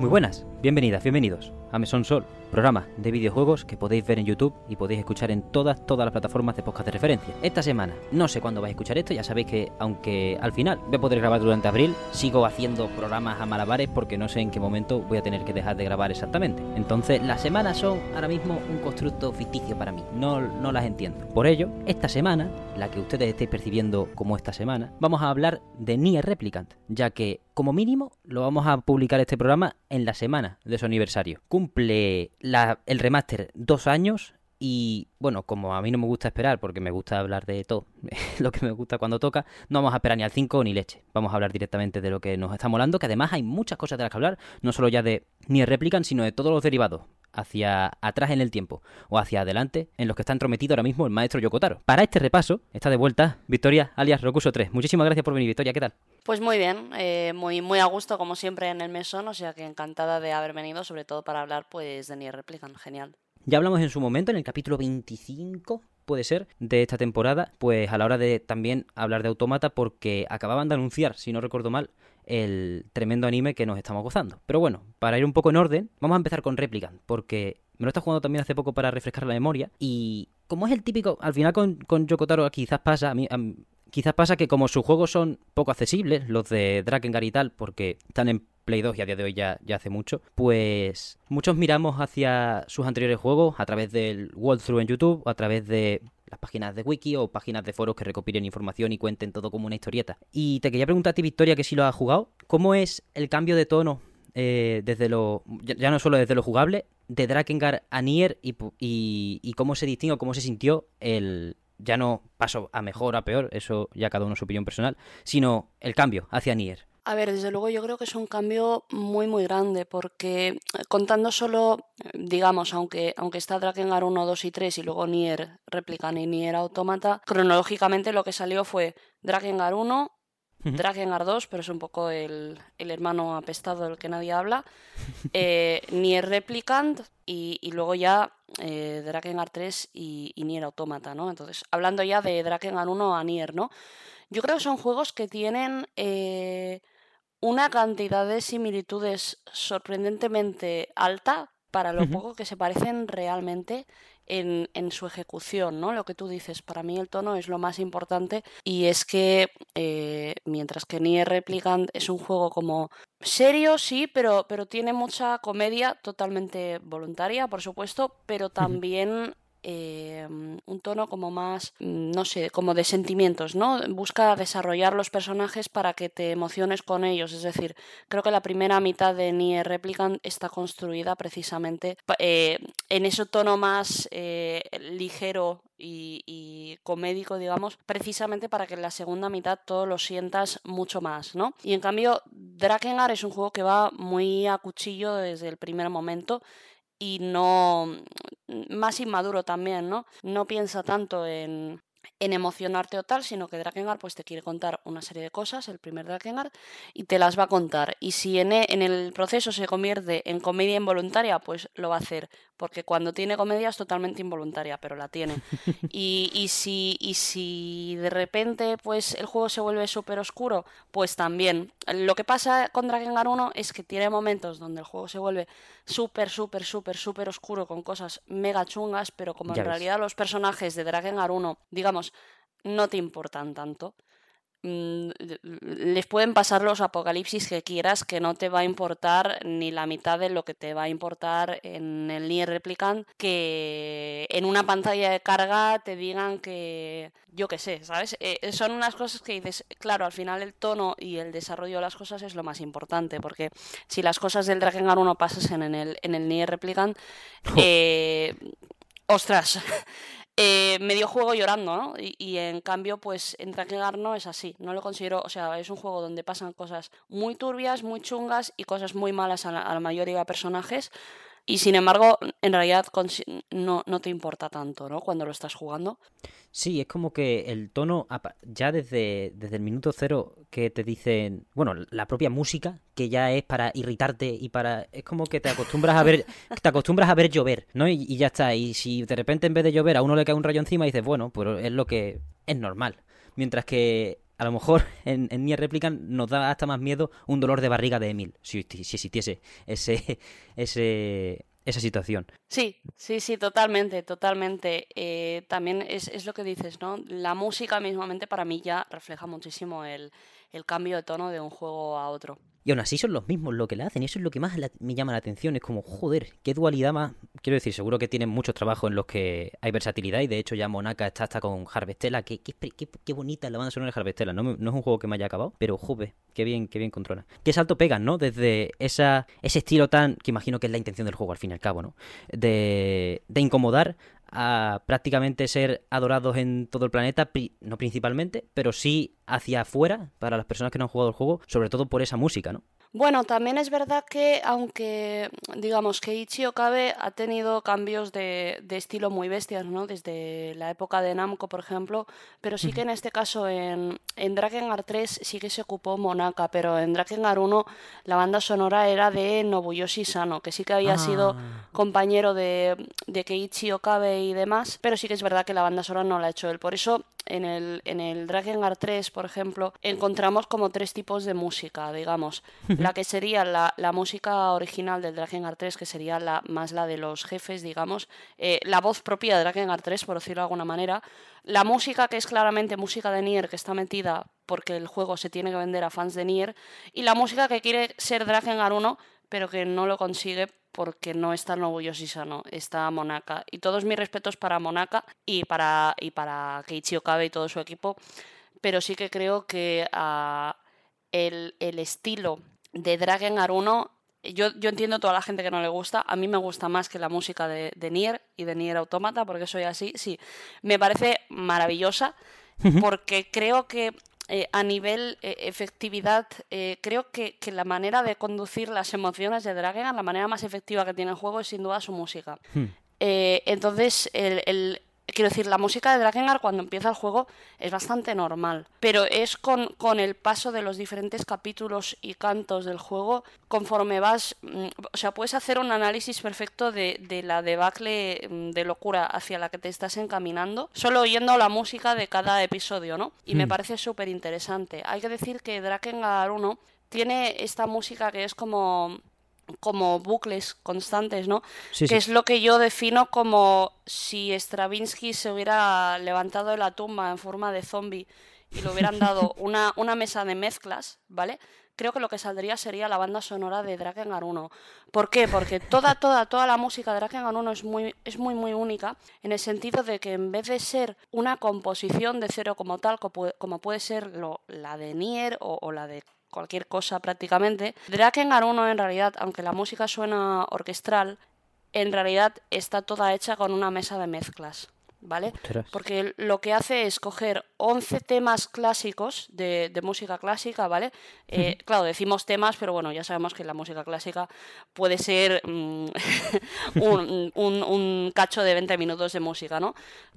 Muy buenas, bienvenidas, bienvenidos a Mesón Sol, programa de videojuegos que podéis ver en YouTube y podéis escuchar en todas, todas las plataformas de podcast de referencia. Esta semana, no sé cuándo vais a escuchar esto, ya sabéis que aunque al final voy a poder grabar durante abril, sigo haciendo programas a malabares porque no sé en qué momento voy a tener que dejar de grabar exactamente. Entonces, las semanas son ahora mismo un constructo ficticio para mí, no, no las entiendo. Por ello, esta semana, la que ustedes estéis percibiendo como esta semana, vamos a hablar de Nier Replicant, ya que como mínimo lo vamos a publicar este programa en la semana de su aniversario. Cumple el remaster dos años y bueno, como a mí no me gusta esperar, porque me gusta hablar de todo, lo que me gusta cuando toca, no vamos a esperar ni al 5 ni leche. Vamos a hablar directamente de lo que nos está molando, que además hay muchas cosas de las que hablar, no solo ya de ni Replicant, sino de todos los derivados hacia atrás en el tiempo o hacia adelante en los que está entrometido ahora mismo el maestro Yokotaro. Para este repaso está de vuelta Victoria alias Rocuso 3. Muchísimas gracias por venir, Victoria, ¿qué tal? Pues muy bien, eh, muy, muy a gusto como siempre en el mesón, o sea que encantada de haber venido, sobre todo para hablar pues de Nier Replicant, genial. Ya hablamos en su momento, en el capítulo 25, puede ser, de esta temporada, pues a la hora de también hablar de Automata, porque acababan de anunciar, si no recuerdo mal, el tremendo anime que nos estamos gozando. Pero bueno, para ir un poco en orden, vamos a empezar con Replicant, porque me lo está jugando también hace poco para refrescar la memoria, y como es el típico, al final con, con Yokotaro quizás pasa, a mí, quizás pasa que como sus juegos son poco accesibles, los de Drakengard y tal, porque están en Play 2 y a día de hoy ya, ya hace mucho, pues muchos miramos hacia sus anteriores juegos a través del walkthrough en YouTube, a través de las páginas de wiki o páginas de foros que recopilen información y cuenten todo como una historieta. Y te quería preguntar a ti, Victoria, que si lo has jugado, ¿cómo es el cambio de tono eh, desde lo ya no solo desde lo jugable de Drakengard a Nier y, y, cómo se distingue cómo se sintió el ya no paso a mejor a peor, eso ya cada uno su opinión personal, sino el cambio hacia Nier. A ver, desde luego yo creo que es un cambio muy muy grande porque eh, contando solo, digamos, aunque, aunque está Drakengard 1, 2 y 3 y luego Nier Replicant y Nier Automata, cronológicamente lo que salió fue Drakengard 1, Drakengard 2, pero es un poco el, hermano apestado del que nadie habla, eh, Nier Replicant y, luego ya eh, Drakengard 3 y, y, Nier Automata, ¿no? Entonces, hablando ya de Drakengard 1 a Nier, ¿no? Yo creo que son juegos que tienen eh, una cantidad de similitudes sorprendentemente alta para lo poco que se parecen realmente en, su ejecución, ¿no? Lo que tú dices, para mí el tono es lo más importante y es que eh, mientras que Nier Replicant es un juego como serio, sí, pero, pero tiene mucha comedia totalmente voluntaria, por supuesto, pero también Em, un tono como más, mm, no sé, como de sentimientos, ¿no? Busca desarrollar los personajes para que te emociones con ellos. Es decir, creo que la primera mitad de Nier Replicant está construida precisamente eh, en ese tono más eh, ligero y, comédico, digamos, precisamente para que en la segunda mitad todo lo sientas mucho más, ¿no? Y en cambio, Drakengard es un juego que va muy a cuchillo desde el primer momento y no más inmaduro también, ¿no? No piensa tanto en, en emocionarte o tal, sino que Drakengard pues te quiere contar una serie de cosas, el primer Drakengard, y te las va a contar. Y si en, e, en el proceso se convierte en comedia involuntaria, pues lo va a hacer, porque cuando tiene comedia es totalmente involuntaria, pero la tiene. Y, y, si, y si de repente pues el juego se vuelve súper oscuro, pues también. Lo que pasa con Drakengard 1 es que tiene momentos donde el juego se vuelve súper, súper, súper, súper oscuro con cosas mega chungas, pero como en realidad los personajes de Drakengard 1, digamos, no te importan tanto, les pueden pasar los apocalipsis que quieras que no te va a importar ni la mitad de lo que te va a importar en el Nier Replicant que en una pantalla de carga te digan que yo qué sé, ¿sabes? Eh, eh, son unas cosas que dices, claro, al final el tono y el desarrollo de las cosas es lo más importante porque si las cosas del Drakengard 1 pasasen en el, en el Nier Replicant eh, ostras eh, medio juego llorando, ¿no? Y, en cambio, pues en Drakengard no es así. No lo considero, o sea, es un juego donde pasan cosas muy turbias, muy chungas y cosas muy malas a la mayoría de personajes, y sin embargo, en realidad no, no, te importa tanto, ¿no? Cuando lo estás jugando. Sí, es como que el tono, ya desde, desde el minuto cero que te dicen, bueno, la propia música, que ya es para irritarte y para... Es como que te acostumbras a ver, te acostumbras a ver llover, ¿no? Y, y ya está. Y si de repente en vez de llover a uno le cae un rayo encima, dices, bueno, pues es lo que es normal. Mientras que a lo mejor en, en Nier nos da hasta más miedo un dolor de barriga de Emil, si, si existiese ese, ese, esa situación. Sí, sí, sí, totalmente, totalmente. Eh, también es, es, lo que dices, ¿no? La música mismamente para mí ya refleja muchísimo el, el cambio de tono de un juego a otro. Y aún así son los mismos lo que le hacen, y eso es lo que más me llama la atención. Es como, joder, qué dualidad más. Quiero decir, seguro que tienen muchos trabajos en los que hay versatilidad, y de hecho ya Monaca está hasta con Harvestella. Qué, qué bonita la banda sonora de Harvestella. No, no, es un juego que me haya acabado, pero joder, qué bien, qué bien controla. Qué salto pegan, ¿no? Desde esa, ese estilo tan. que imagino que es la intención del juego al fin y al cabo, ¿no? De, de incomodar a prácticamente ser adorados en todo el planeta, no principalmente, pero sí hacia afuera para las personas que no han jugado el juego, sobre todo por esa música, ¿no? Bueno, también es verdad que aunque digamos que Ichi Okabe ha tenido cambios de, de, estilo muy bestias, ¿no? Desde la época de Namco, por ejemplo, pero sí que en este caso en, en Drakengard 3 sí que se ocupó Monaka, pero en Drakengard 1 la banda sonora era de Nobuyoshi Sano, que sí que había sido Ah. compañero de, de Keiichi Okabe y demás, pero sí que es verdad que la banda sonora no la ha hecho él. Por eso en el, en el Drakengard 3, por ejemplo, encontramos como tres tipos de música, digamos. la que sería la, la música original del Drakengard 3, que sería la, más la de los jefes, digamos. eh, la voz propia de Drakengard 3, por decirlo de alguna manera. La música que es claramente música de Nier, que está metida porque el juego se tiene que vender a fans de Nier. Y la música que quiere ser Drakengard 1, pero que no lo consigue porque no está Nobuyoshi Sano, está Monaka. Y todos mis respetos para Monaka y para, y para Keiichi Okabe y todo su equipo, pero sí que creo que ah, el, el estilo de Drakengard 1, yo, yo entiendo a toda la gente que no le gusta, a mí me gusta más que la música de, de Nier y de Nier Automata, porque soy así, sí, me parece maravillosa, porque creo que eh, a nivel eh, efectividad, eh, creo que, que, la manera de conducir las emociones de Dragon, la manera más efectiva que tiene el juego es sin duda su música. Hmm. entonces, el, el, quiero decir, la música de Drakengard cuando empieza el juego es bastante normal, pero es con, con, el paso de los diferentes capítulos y cantos del juego, conforme vas, mm, o sea, puedes hacer un análisis perfecto de, de la debacle mm, de locura hacia la que te estás encaminando, solo oyendo la música de cada episodio, ¿no? Y mm. me parece súper interesante. Hay que decir que Drakengard 1 tiene esta música que es como como bucles constantes, ¿no? Sí, que sí. es lo que yo defino como si Stravinsky se hubiera levantado de la tumba en forma de zombie y le hubieran dado una, una mesa de mezclas, ¿vale? Creo que lo que saldría sería la banda sonora de Drakengard 1. ¿Por qué? Porque toda, toda, toda la música de Drakengard 1 es muy, es muy, muy única, en el sentido de que en vez de ser una composición de cero como tal, como puede ser lo, la de Nier o, o la de cualquier cosa prácticamente. Drakengard 1 en realidad, aunque la música suena orquestral, en realidad está toda hecha con una mesa de mezclas. ¿Vale? Porque lo que hace es coger 11 temas clásicos de, de música clásica, ¿vale? Eh, claro, decimos temas, pero bueno, ya sabemos que la música clásica puede ser mmm, un, un, un, cacho de 20 minutos de música, ¿no?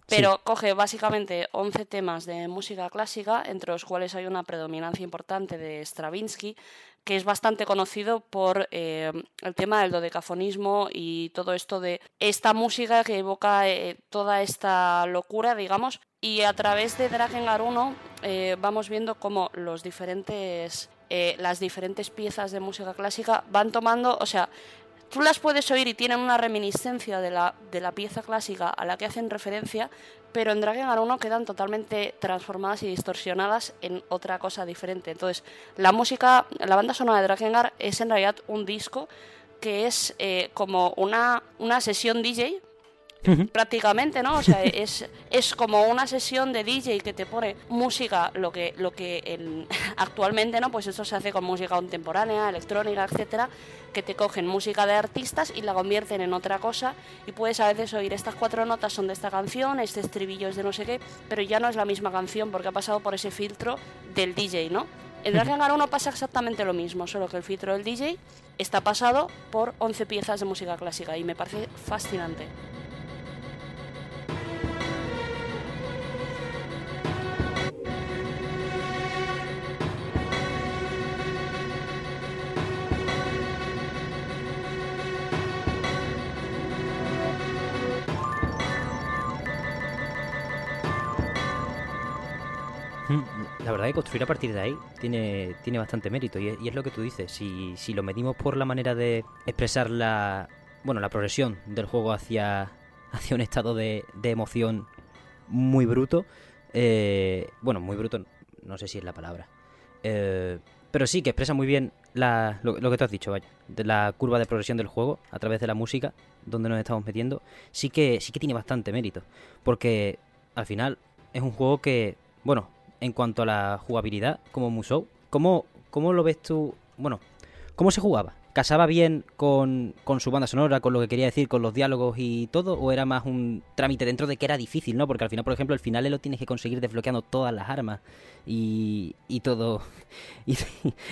Pero sí. coge básicamente 11 temas de música clásica, entre los cuales hay una predominancia importante de Stravinsky, que es bastante conocido por eh, el tema del dodecafonismo y todo esto de esta música que evoca eh, toda esta locura, digamos. Y a través de Drakengard 1 eh, vamos viendo cómo los diferentes, las diferentes piezas de música clásica van tomando, o sea, tú las puedes oír y tienen una reminiscencia de la, de la pieza clásica a la que hacen referencia, pero en Drakengard 1 quedan totalmente transformadas y distorsionadas en otra cosa diferente. Entonces, la música, la banda sonora de Drakengard es en realidad un disco que es eh, como una, una sesión DJ. Prácticamente, ¿no? O sea, es, es como una sesión de DJ que te pone música, lo que, lo que en, actualmente, ¿no? Pues eso se hace con música contemporánea, electrónica, etcétera, que te cogen música de artistas y la convierten en otra cosa y puedes a veces oír estas cuatro notas son de esta canción, este estribillo es de no sé qué, pero ya no es la misma canción porque ha pasado por ese filtro del DJ, ¿no? En Drakengard 1 pasa exactamente lo mismo, solo que el filtro del DJ está pasado por 11 piezas de música clásica y me parece fascinante. Verdad que construir a partir de ahí tiene, tiene bastante mérito y es, lo que tú dices. Si, si, lo medimos por la manera de expresar la, bueno, la progresión del juego hacia, hacia un estado de, de emoción muy bruto, eh, bueno, muy bruto, no sé si es la palabra, eh, pero sí que expresa muy bien la, lo, que tú has dicho, vaya, de la curva de progresión del juego a través de la música, donde nos estamos metiendo, sí que, sí que tiene bastante mérito, porque al final es un juego que, bueno, en cuanto a la jugabilidad como Musou, ¿cómo, cómo lo ves tú? Bueno, ¿cómo se jugaba? ¿Casaba bien con, con, su banda sonora, con lo que quería decir, con los diálogos y todo? ¿O era más un trámite dentro de que era difícil, ¿no? Porque al final, por ejemplo, el final lo tienes que conseguir desbloqueando todas las armas y, y todo y,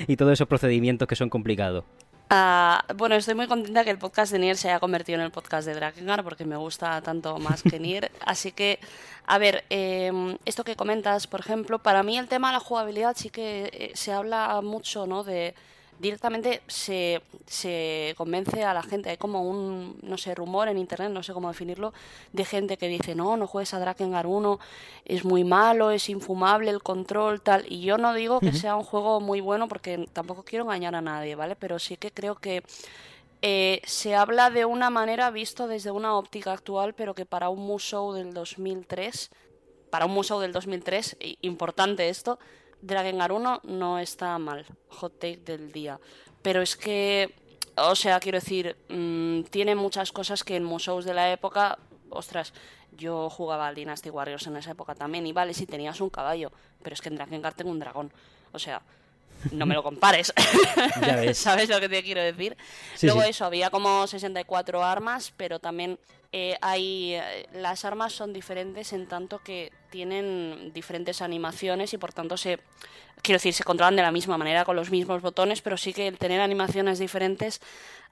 y todos esos procedimientos que son complicados. Uh, bueno, estoy muy contenta que el podcast de Nier se haya convertido en el podcast de Drakengard porque me gusta tanto más que Nier. Así que, a ver, eh, esto que comentas, por ejemplo, para mí el tema de la jugabilidad sí que eh, se habla mucho, ¿no? De, directamente se, se convence a la gente. Hay como un, no sé, rumor en internet, no sé cómo definirlo, de gente que dice, no, no juegues a Drakengard 1, es muy malo, es infumable el control, tal. Y yo no digo que sea un juego muy bueno porque tampoco quiero engañar a nadie, ¿vale? Pero sí que creo que eh, se habla de una manera visto desde una óptica actual, pero que para un Musou del 2003, para un Musou del 2003, importante esto, 1 no está mal, hot take del día. Pero es que, o sea, quiero decir, mm, tiene muchas cosas que en museos de la época, ostras, yo jugaba al Dynasty Warriors en esa época también, y vale, si tenías un caballo, pero es que en Drakengard tengo un dragón. O sea, no me lo compares. ¿Sabes lo que te quiero decir? Luego eso, había como 64 armas, pero también eh, hay eh, las armas son diferentes en tanto que tienen diferentes animaciones y por tanto se quiero decir se controlan de la misma manera con los mismos botones, pero sí que el tener animaciones diferentes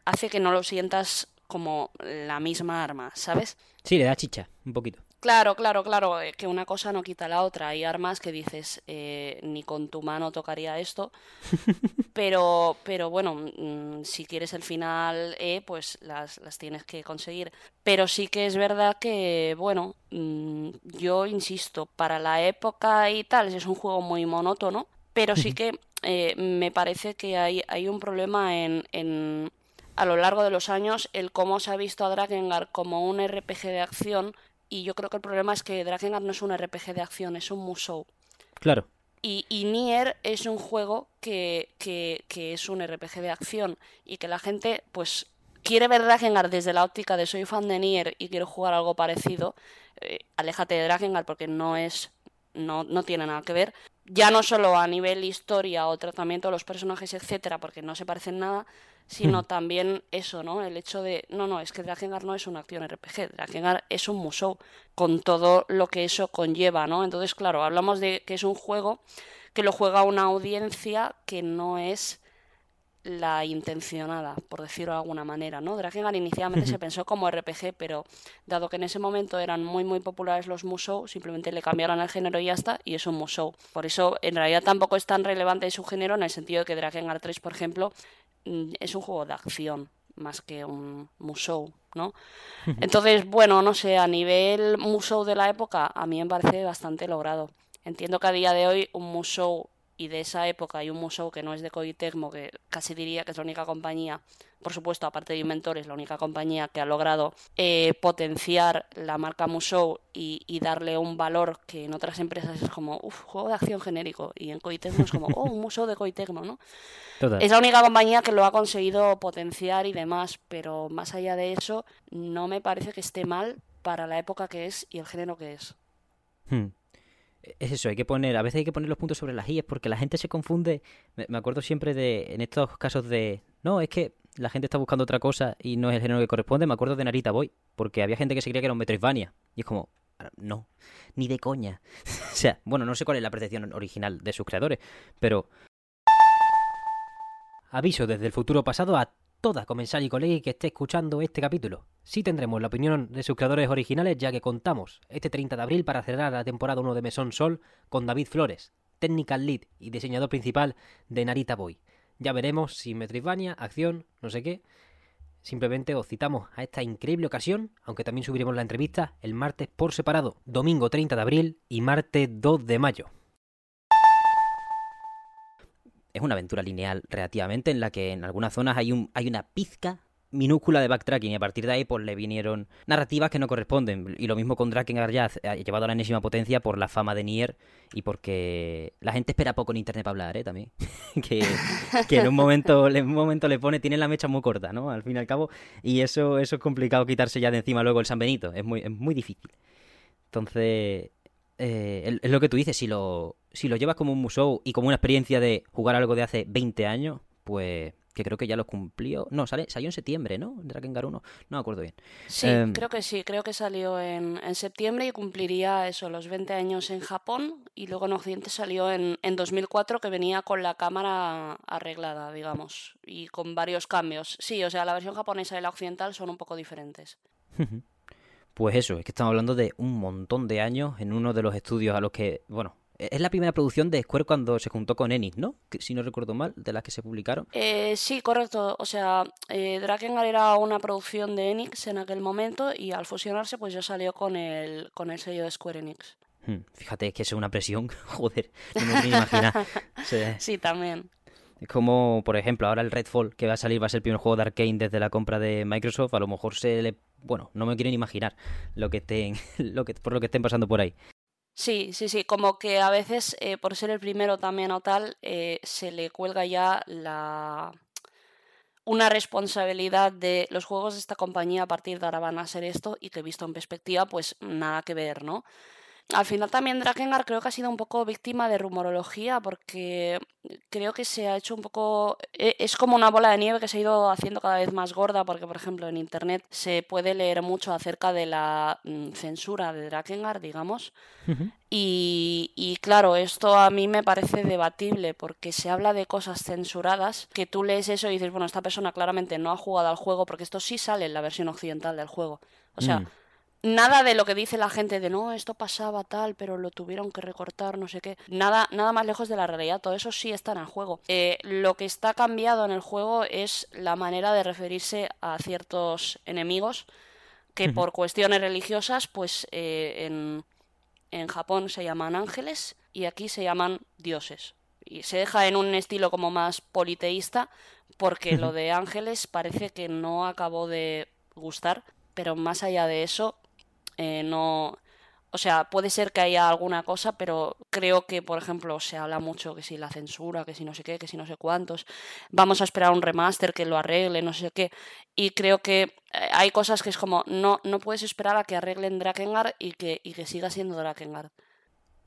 hace que no lo sientas como la misma arma, ¿sabes? Sí, le da chicha, un poquito. Claro, claro, claro, eh, que una cosa no quita la otra. Hay armas que dices, eh, ni con tu mano tocaría esto, pero, pero bueno, mm, si quieres el final E, pues las, las, tienes que conseguir. Pero sí que es verdad que, bueno, mm, yo insisto, para la época y tal, es un juego muy monótono, pero sí que eh, me parece que hay, hay un problema en, en, a lo largo de los años, el cómo se ha visto a Drakengard como un RPG de acción y yo creo que el problema es que Drakengard no es un RPG de acción, es un Musou. Claro. Y, y Nier es un juego que, que, que, es un RPG de acción y que la gente, pues, quiere ver Drakengard desde la óptica de soy fan de Nier y quiero jugar algo parecido. Eh, aléjate de Drakengard porque no es. No, no tiene nada que ver. Ya no solo a nivel historia o tratamiento de los personajes, etcétera, porque no se parecen nada, sino también eso, ¿no? El hecho de, no, no, es que Drakengard no es una acción RPG, Drakengard es un musou, con todo lo que eso conlleva, ¿no? Entonces, claro, hablamos de que es un juego que lo juega una audiencia que no es la intencionada, por decirlo de alguna manera, ¿no? Drakengard inicialmente se pensó como RPG, pero dado que en ese momento eran muy muy populares los musou, simplemente le cambiaron el género y ya está, y es un musou. Por eso, en realidad tampoco es tan relevante su género en el sentido de que Drakengard 3, por ejemplo, es un juego de acción más que un musou, ¿no? Entonces, bueno, no sé, a nivel musou de la época, a mí me parece bastante logrado. Entiendo que a día de hoy un musou y de esa época hay un museo que no es de Koei Tecmo, que casi diría que es la única compañía, por supuesto, aparte de Inventores, la única compañía que ha logrado eh, potenciar la marca Musou y, darle un valor que en otras empresas es como, uff, juego de acción genérico, y en Koei Tecmo es como, oh, un museo de Koei Tecmo, ¿no? Es la única compañía que lo ha conseguido potenciar y demás, pero más allá de eso, no me parece que esté mal para la época que es y el género que es. Hmm es eso, hay que poner, a veces hay que poner los puntos sobre las IES porque la gente se confunde. Me, acuerdo siempre de, en estos casos de, no, es que la gente está buscando otra cosa y no es el género que corresponde. Me acuerdo de Narita Boy, porque había gente que se creía que era un Metroidvania. Y es como, no, ni de coña. o sea, bueno, no sé cuál es la percepción original de sus creadores, pero... Aviso desde el futuro pasado a toda comensal y colega que esté escuchando este capítulo. Sí tendremos la opinión de sus creadores originales ya que contamos este 30 de abril para cerrar la temporada 1 de Mesón Sol con David Flores, Technical Lead y diseñador principal de Narita Boy. Ya veremos si Metroidvania, acción, no sé qué. Simplemente os citamos a esta increíble ocasión, aunque también subiremos la entrevista el martes por separado, domingo 30 de abril y martes 2 de mayo. es una aventura lineal relativamente en la que en algunas zonas hay, un, hay una pizca minúscula de backtracking y a partir de ahí pues le vinieron narrativas que no corresponden. Y lo mismo con Drakengard ya llevado a la enésima potencia por la fama de Nier y porque la gente espera poco en internet para hablar ¿eh? también. Que, en un momento en un momento le pone tiene la mecha muy corta no al fin y al cabo. Y eso eso es complicado quitarse ya de encima luego el San Benito. Es muy es muy difícil. Entonces eh, es lo que tú dices si lo si lo llevas como un musou y como una experiencia de jugar algo de hace 20 años pues que creo que ya lo cumplió. No, sale, salió en septiembre, ¿no? Drakengard 1, no me acuerdo bien. Sí, em, creo que sí, creo que salió en, septiembre y cumpliría eso, los 20 años en Japón y luego en Occidente salió en, en 2004 que venía con la cámara arreglada, digamos, y con varios cambios. Sí, o sea, la versión japonesa y la occidental son un poco diferentes. Pues eso, es que estamos hablando de un montón de años en uno de los estudios a los que, bueno, es la primera producción de Square cuando se juntó con Enix, ¿no? si no recuerdo mal, de las que se publicaron. Eh, sí, correcto. O sea, eh, Drakengard era una producción de Enix en aquel momento y al fusionarse pues ya salió con el, con el sello de Square Enix. Hmm, fíjate que es una presión, joder, no me imaginar. sí, también. Es como, por ejemplo, ahora el Redfall, que va a salir, va a ser el primer juego de Arkane desde la compra de Microsoft. A lo mejor se le. Bueno, no me quieren imaginar lo que estén, lo que, por lo que estén pasando por ahí. Sí, sí, sí, como que a veces eh, por ser el primero también o tal, eh, se le cuelga ya la una responsabilidad de los juegos de esta compañía a partir de ahora van a ser esto y que visto en perspectiva, pues nada que ver, ¿no? Al final también Drakengard creo que ha sido un poco víctima de rumorología porque creo que se ha hecho un poco... E, es como una bola de nieve que se ha ido haciendo cada vez más gorda porque, por ejemplo, en Internet se puede leer mucho acerca de la mm, censura de Drakengard, digamos. y, y claro, esto a mí me parece debatible porque se habla de cosas censuradas que tú lees eso y dices, bueno, esta persona claramente no ha jugado al juego porque esto sí sale en la versión occidental del juego. O sea... Mm nada de lo que dice la gente de no, esto pasaba tal, pero lo tuvieron que recortar, no sé qué. Nada, nada más lejos de la realidad. Todo eso sí está en el juego. Eh, lo que está cambiado en el juego es la manera de referirse a ciertos enemigos que por cuestiones religiosas, pues eh, en, en Japón se llaman ángeles y aquí se llaman dioses. Y se deja en un estilo como más politeísta porque lo de ángeles parece que no acabó de gustar, pero más allá de eso eh, no... O sea, puede ser que haya alguna cosa, pero creo que, por ejemplo, se habla mucho que si la censura, que si no sé qué, que si no sé cuántos. Vamos a esperar un remaster que lo arregle, no sé qué. Y creo que eh, hay cosas que es como, no, no puedes esperar a que arreglen Drakengard y que, y que siga siendo Drakengard.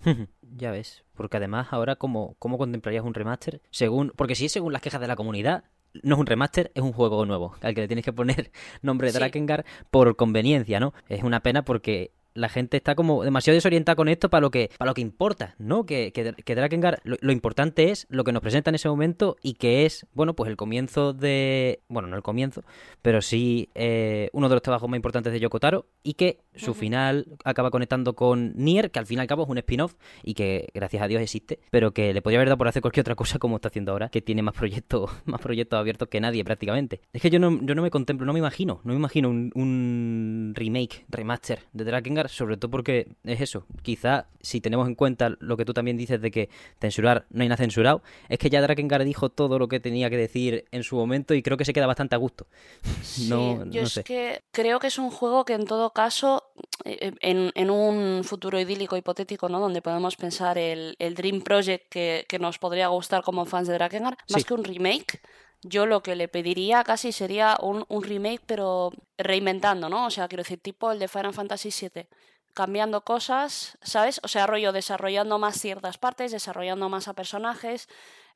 ya ves, porque además ahora cómo, cómo contemplarías un remaster, según, porque si es según las quejas de la comunidad, no es un remaster, es un juego nuevo, al que le tienes que poner nombre de Drakengard por conveniencia, ¿no? Es una pena porque la gente está como demasiado desorientada con esto para lo que, para lo que importa, ¿no? Que, que, que Drakengard, lo, importante es lo que nos presenta en ese momento y que es, bueno, pues el comienzo de. Bueno, no el comienzo, pero sí eh, uno de los trabajos más importantes de Yokotaro y que su final acaba conectando con Nier, que al fin y al cabo es un spin-off y que gracias a Dios existe, pero que le podría haber dado por hacer cualquier otra cosa como está haciendo ahora, que tiene más proyectos, más proyectos abiertos que nadie prácticamente. Es que yo no, yo no me contemplo, no me imagino, no me imagino un, un remake, remaster de Drakengard sobre todo porque es eso. Quizá si tenemos en cuenta lo que tú también dices de que censurar no hay nada censurado, es que ya Drakengard dijo todo lo que tenía que decir en su momento y creo que se queda bastante a gusto. no, yo es que creo que es un juego que en todo caso, eh, en, un futuro idílico hipotético, ¿no? Donde podemos pensar el, Dream Project que, nos podría gustar como fans de Drakengard, más que un remake yo lo que le pediría casi sería un, remake, pero reinventando, ¿no? O sea, quiero decir, tipo el de Final Fantasy VII, cambiando cosas, ¿sabes? O sea, rollo desarrollando más ciertas partes, desarrollando más a personajes,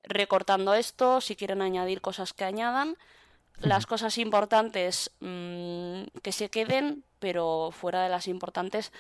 recortando esto, si quieren añadir cosas que añadan, las cosas importantes mm, que se queden, pero fuera de las importantes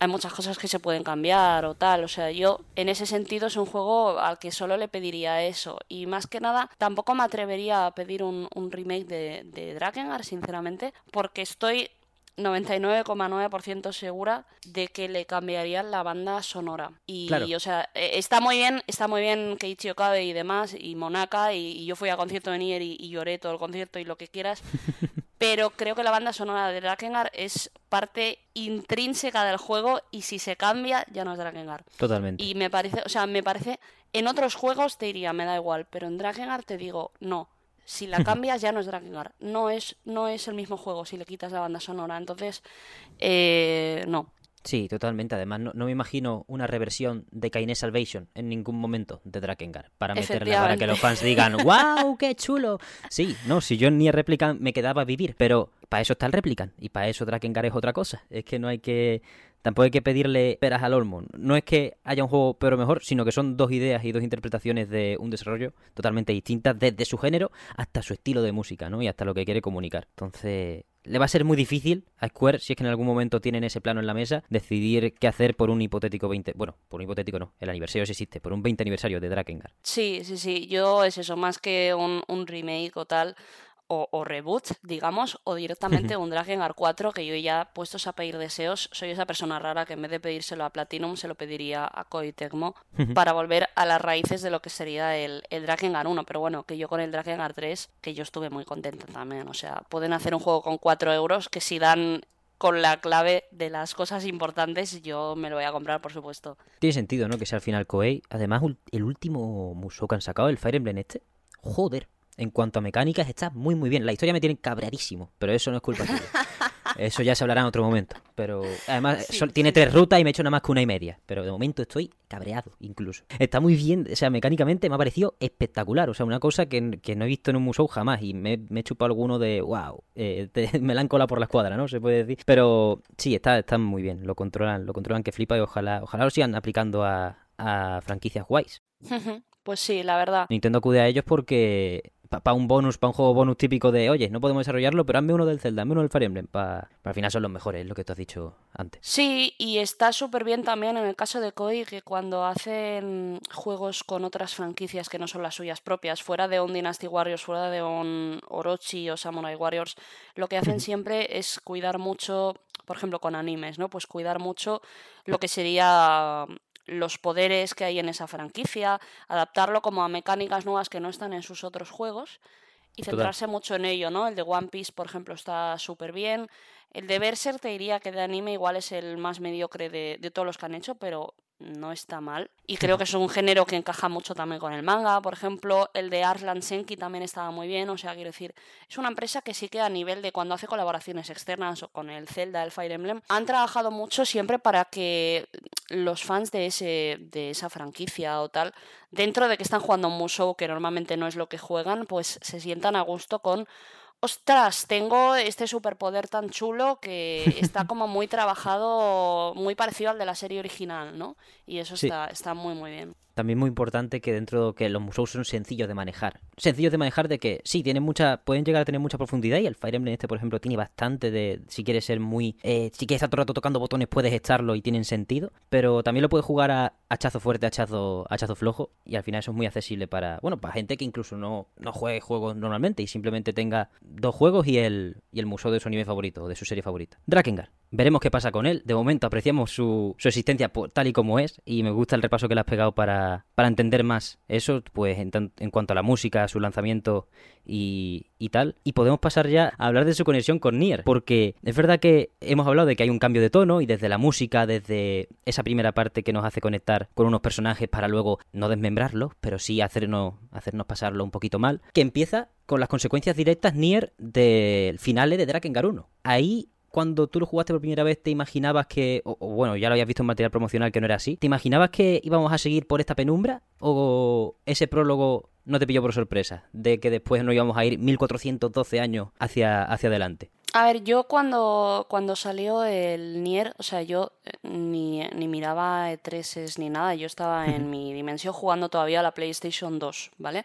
hay muchas cosas que se pueden cambiar o tal. O sea, yo en ese sentido es un juego al que solo le pediría eso. Y más que nada, tampoco me atrevería a pedir un, remake de, de sinceramente, porque estoy 99,9% segura de que le cambiarían la banda sonora. Y, o sea, e, está muy bien, está muy bien Keiichi Okabe y demás, y Monaka, y, yo fui a concierto de Nier y, y, lloré todo el concierto y lo que quieras. pero creo que la banda sonora de Drakengard es parte intrínseca del juego y si se cambia ya no es Drakengard. Totalmente. Y me parece, o sea, me parece, en otros juegos te diría, me da igual, pero en Drakengard te digo, no. Si la cambias ya no es Drakengard. No es, no es el mismo juego si le quitas la banda sonora. Entonces, eh, no. Sí, totalmente. Además, no, me imagino una reversión de Kainé Salvation en ningún momento de Drakengard para meterla para que los fans digan ¡Wow! ¡Qué chulo! Sí, no, si yo ni a Replicant me quedaba a vivir, pero para eso está el Replicant y para eso Drakengard es otra cosa. Es que no hay que Tampoco hay que pedirle peras al olmo. No es que haya un juego peor o mejor, sino que son dos ideas y dos interpretaciones de un desarrollo totalmente distintas, desde su género hasta su estilo de música, ¿no? Y hasta lo que quiere comunicar. Entonces, le va a ser muy difícil a Square, si es que en algún momento tienen ese plano en la mesa, decidir qué hacer por un hipotético 20... Bueno, por un hipotético no, el aniversario sí existe, por un 20 aniversario de Drakengard. Sí, sí, sí, yo es eso, más que un, un remake o tal, o, reboot, digamos, o directamente un Drakengard 4 que yo ya, puestos a pedir deseos, soy esa persona rara que en vez de pedírselo a Platinum se lo pediría a Koei Tecmo para volver a las raíces de lo que sería el, el Drakengard 1. Pero bueno, que yo con el Drakengard 3, que yo estuve muy contenta también. O sea, pueden hacer un juego con 4 euros que si dan con la clave de las cosas importantes, yo me lo voy a comprar, por supuesto. Tiene sentido, ¿no? Que sea al final Koei. Además, el último Musou que han sacado, el Fire Emblem este. Joder, en cuanto a mecánicas, está muy muy bien. La historia me tiene cabreadísimo, pero eso no es culpa suya. Eso ya se hablará en otro momento. Pero además tiene tres rutas y me he hecho nada más que una y media. Pero de momento estoy cabreado, incluso. Está muy bien, o sea, mecánicamente me ha parecido espectacular. O sea, una cosa que, no he visto en un museo jamás. Y me, he chupado alguno de, wow, eh, me la han colado por la escuadra, ¿no? Se puede decir. Pero sí, está, está muy bien. Lo controlan, lo controlan que flipa y ojalá, ojalá lo sigan aplicando a, a franquicias guays. Pues sí, la verdad. Nintendo acude a ellos porque para un bonus, para un juego bonus típico de, oye, no podemos desarrollarlo, pero hazme uno del Zelda, hazme uno del Fire Emblem. Para, al final son los mejores, es lo que tú has dicho antes. Sí, y está súper bien también en el caso de Koei que cuando hacen juegos con otras franquicias que no son las suyas propias, fuera de un Dynasty Warriors, fuera de un Orochi o Samurai Warriors, lo que hacen siempre es cuidar mucho, por ejemplo, con animes, ¿no? Pues cuidar mucho lo que sería los poderes que hay en esa franquicia, adaptarlo como a mecánicas nuevas que no están en sus otros juegos y centrarse mucho en ello, ¿no? El de One Piece, por ejemplo, está súper bien. El de Berserk te diría que de anime igual es el más mediocre de, de todos los que han hecho, pero no está mal. Y creo que es un género que encaja mucho también con el manga, por ejemplo. El de Arslan Senki también estaba muy bien. O sea, quiero decir, es una empresa que sí que a nivel de cuando hace colaboraciones externas o con el Zelda, el Fire Emblem, han trabajado mucho siempre para que los fans de, ese, de esa franquicia o tal, dentro de que están jugando un musou, que normalmente no es lo que juegan, pues se sientan a gusto con ostras, tengo este superpoder tan chulo que está como muy trabajado, muy parecido al de la serie original, ¿no? Y eso está, está muy, muy bien también muy importante que dentro de que los museos son sencillos de manejar. Sencillos de manejar de que sí, tienen mucha, pueden llegar a tener mucha profundidad y el Fire Emblem este, por ejemplo, tiene bastante de, si quieres ser muy, eh, si quieres estar todo el rato tocando botones puedes estarlo y tienen sentido, pero también lo puedes jugar a hachazo fuerte, hachazo, hachazo flojo y al final eso es muy accesible para, bueno, para gente que incluso no, no juegue juegos normalmente y simplemente tenga dos juegos y el, y el museo de su anime favorito de su serie favorita. Drakengard. Veremos qué pasa con él. De momento apreciamos su, su existencia tal y como es y me gusta el repaso que le has pegado para para, entender más eso, pues en, cuanto a la música, su lanzamiento y, y, tal. Y podemos pasar ya a hablar de su conexión con Nier, porque es verdad que hemos hablado de que hay un cambio de tono y desde la música, desde esa primera parte que nos hace conectar con unos personajes para luego no desmembrarlos, pero sí hacernos, hacernos pasarlo un poquito mal, que empieza con las consecuencias directas Nier del final de Drakengard 1. Ahí cuando tú lo jugaste por primera vez te imaginabas que, o, bueno, ya lo habías visto en material promocional que no era así, ¿te imaginabas que íbamos a seguir por esta penumbra? ¿O ese prólogo no te pilló por sorpresa? De que después no íbamos a ir 1412 años hacia, hacia adelante. A ver, yo cuando, cuando salió el Nier, o sea, yo eh, ni, ni miraba E3 ni nada, yo estaba en mi dimensión jugando todavía a la PlayStation 2, ¿vale?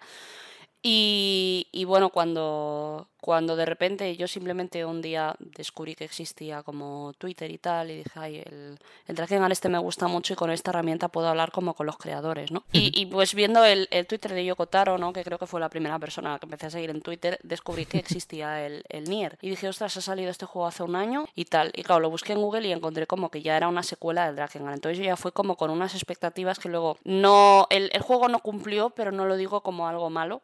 Y, y, bueno, cuando, cuando de repente yo simplemente un día descubrí que existía como Twitter y tal, y dije, ay, el, el este me gusta mucho y con esta herramienta puedo hablar como con los creadores, ¿no? Y, y pues viendo el, el, Twitter de Yoko Taro, ¿no? Que creo que fue la primera persona que empecé a seguir en Twitter, descubrí que existía el, el Nier. Y dije, ostras, ha salido este juego hace un año y tal. Y claro, lo busqué en Google y encontré como que ya era una secuela del Drakengard. Entonces yo ya fui como con unas expectativas que luego no... El, el juego no cumplió, pero no lo digo como algo malo,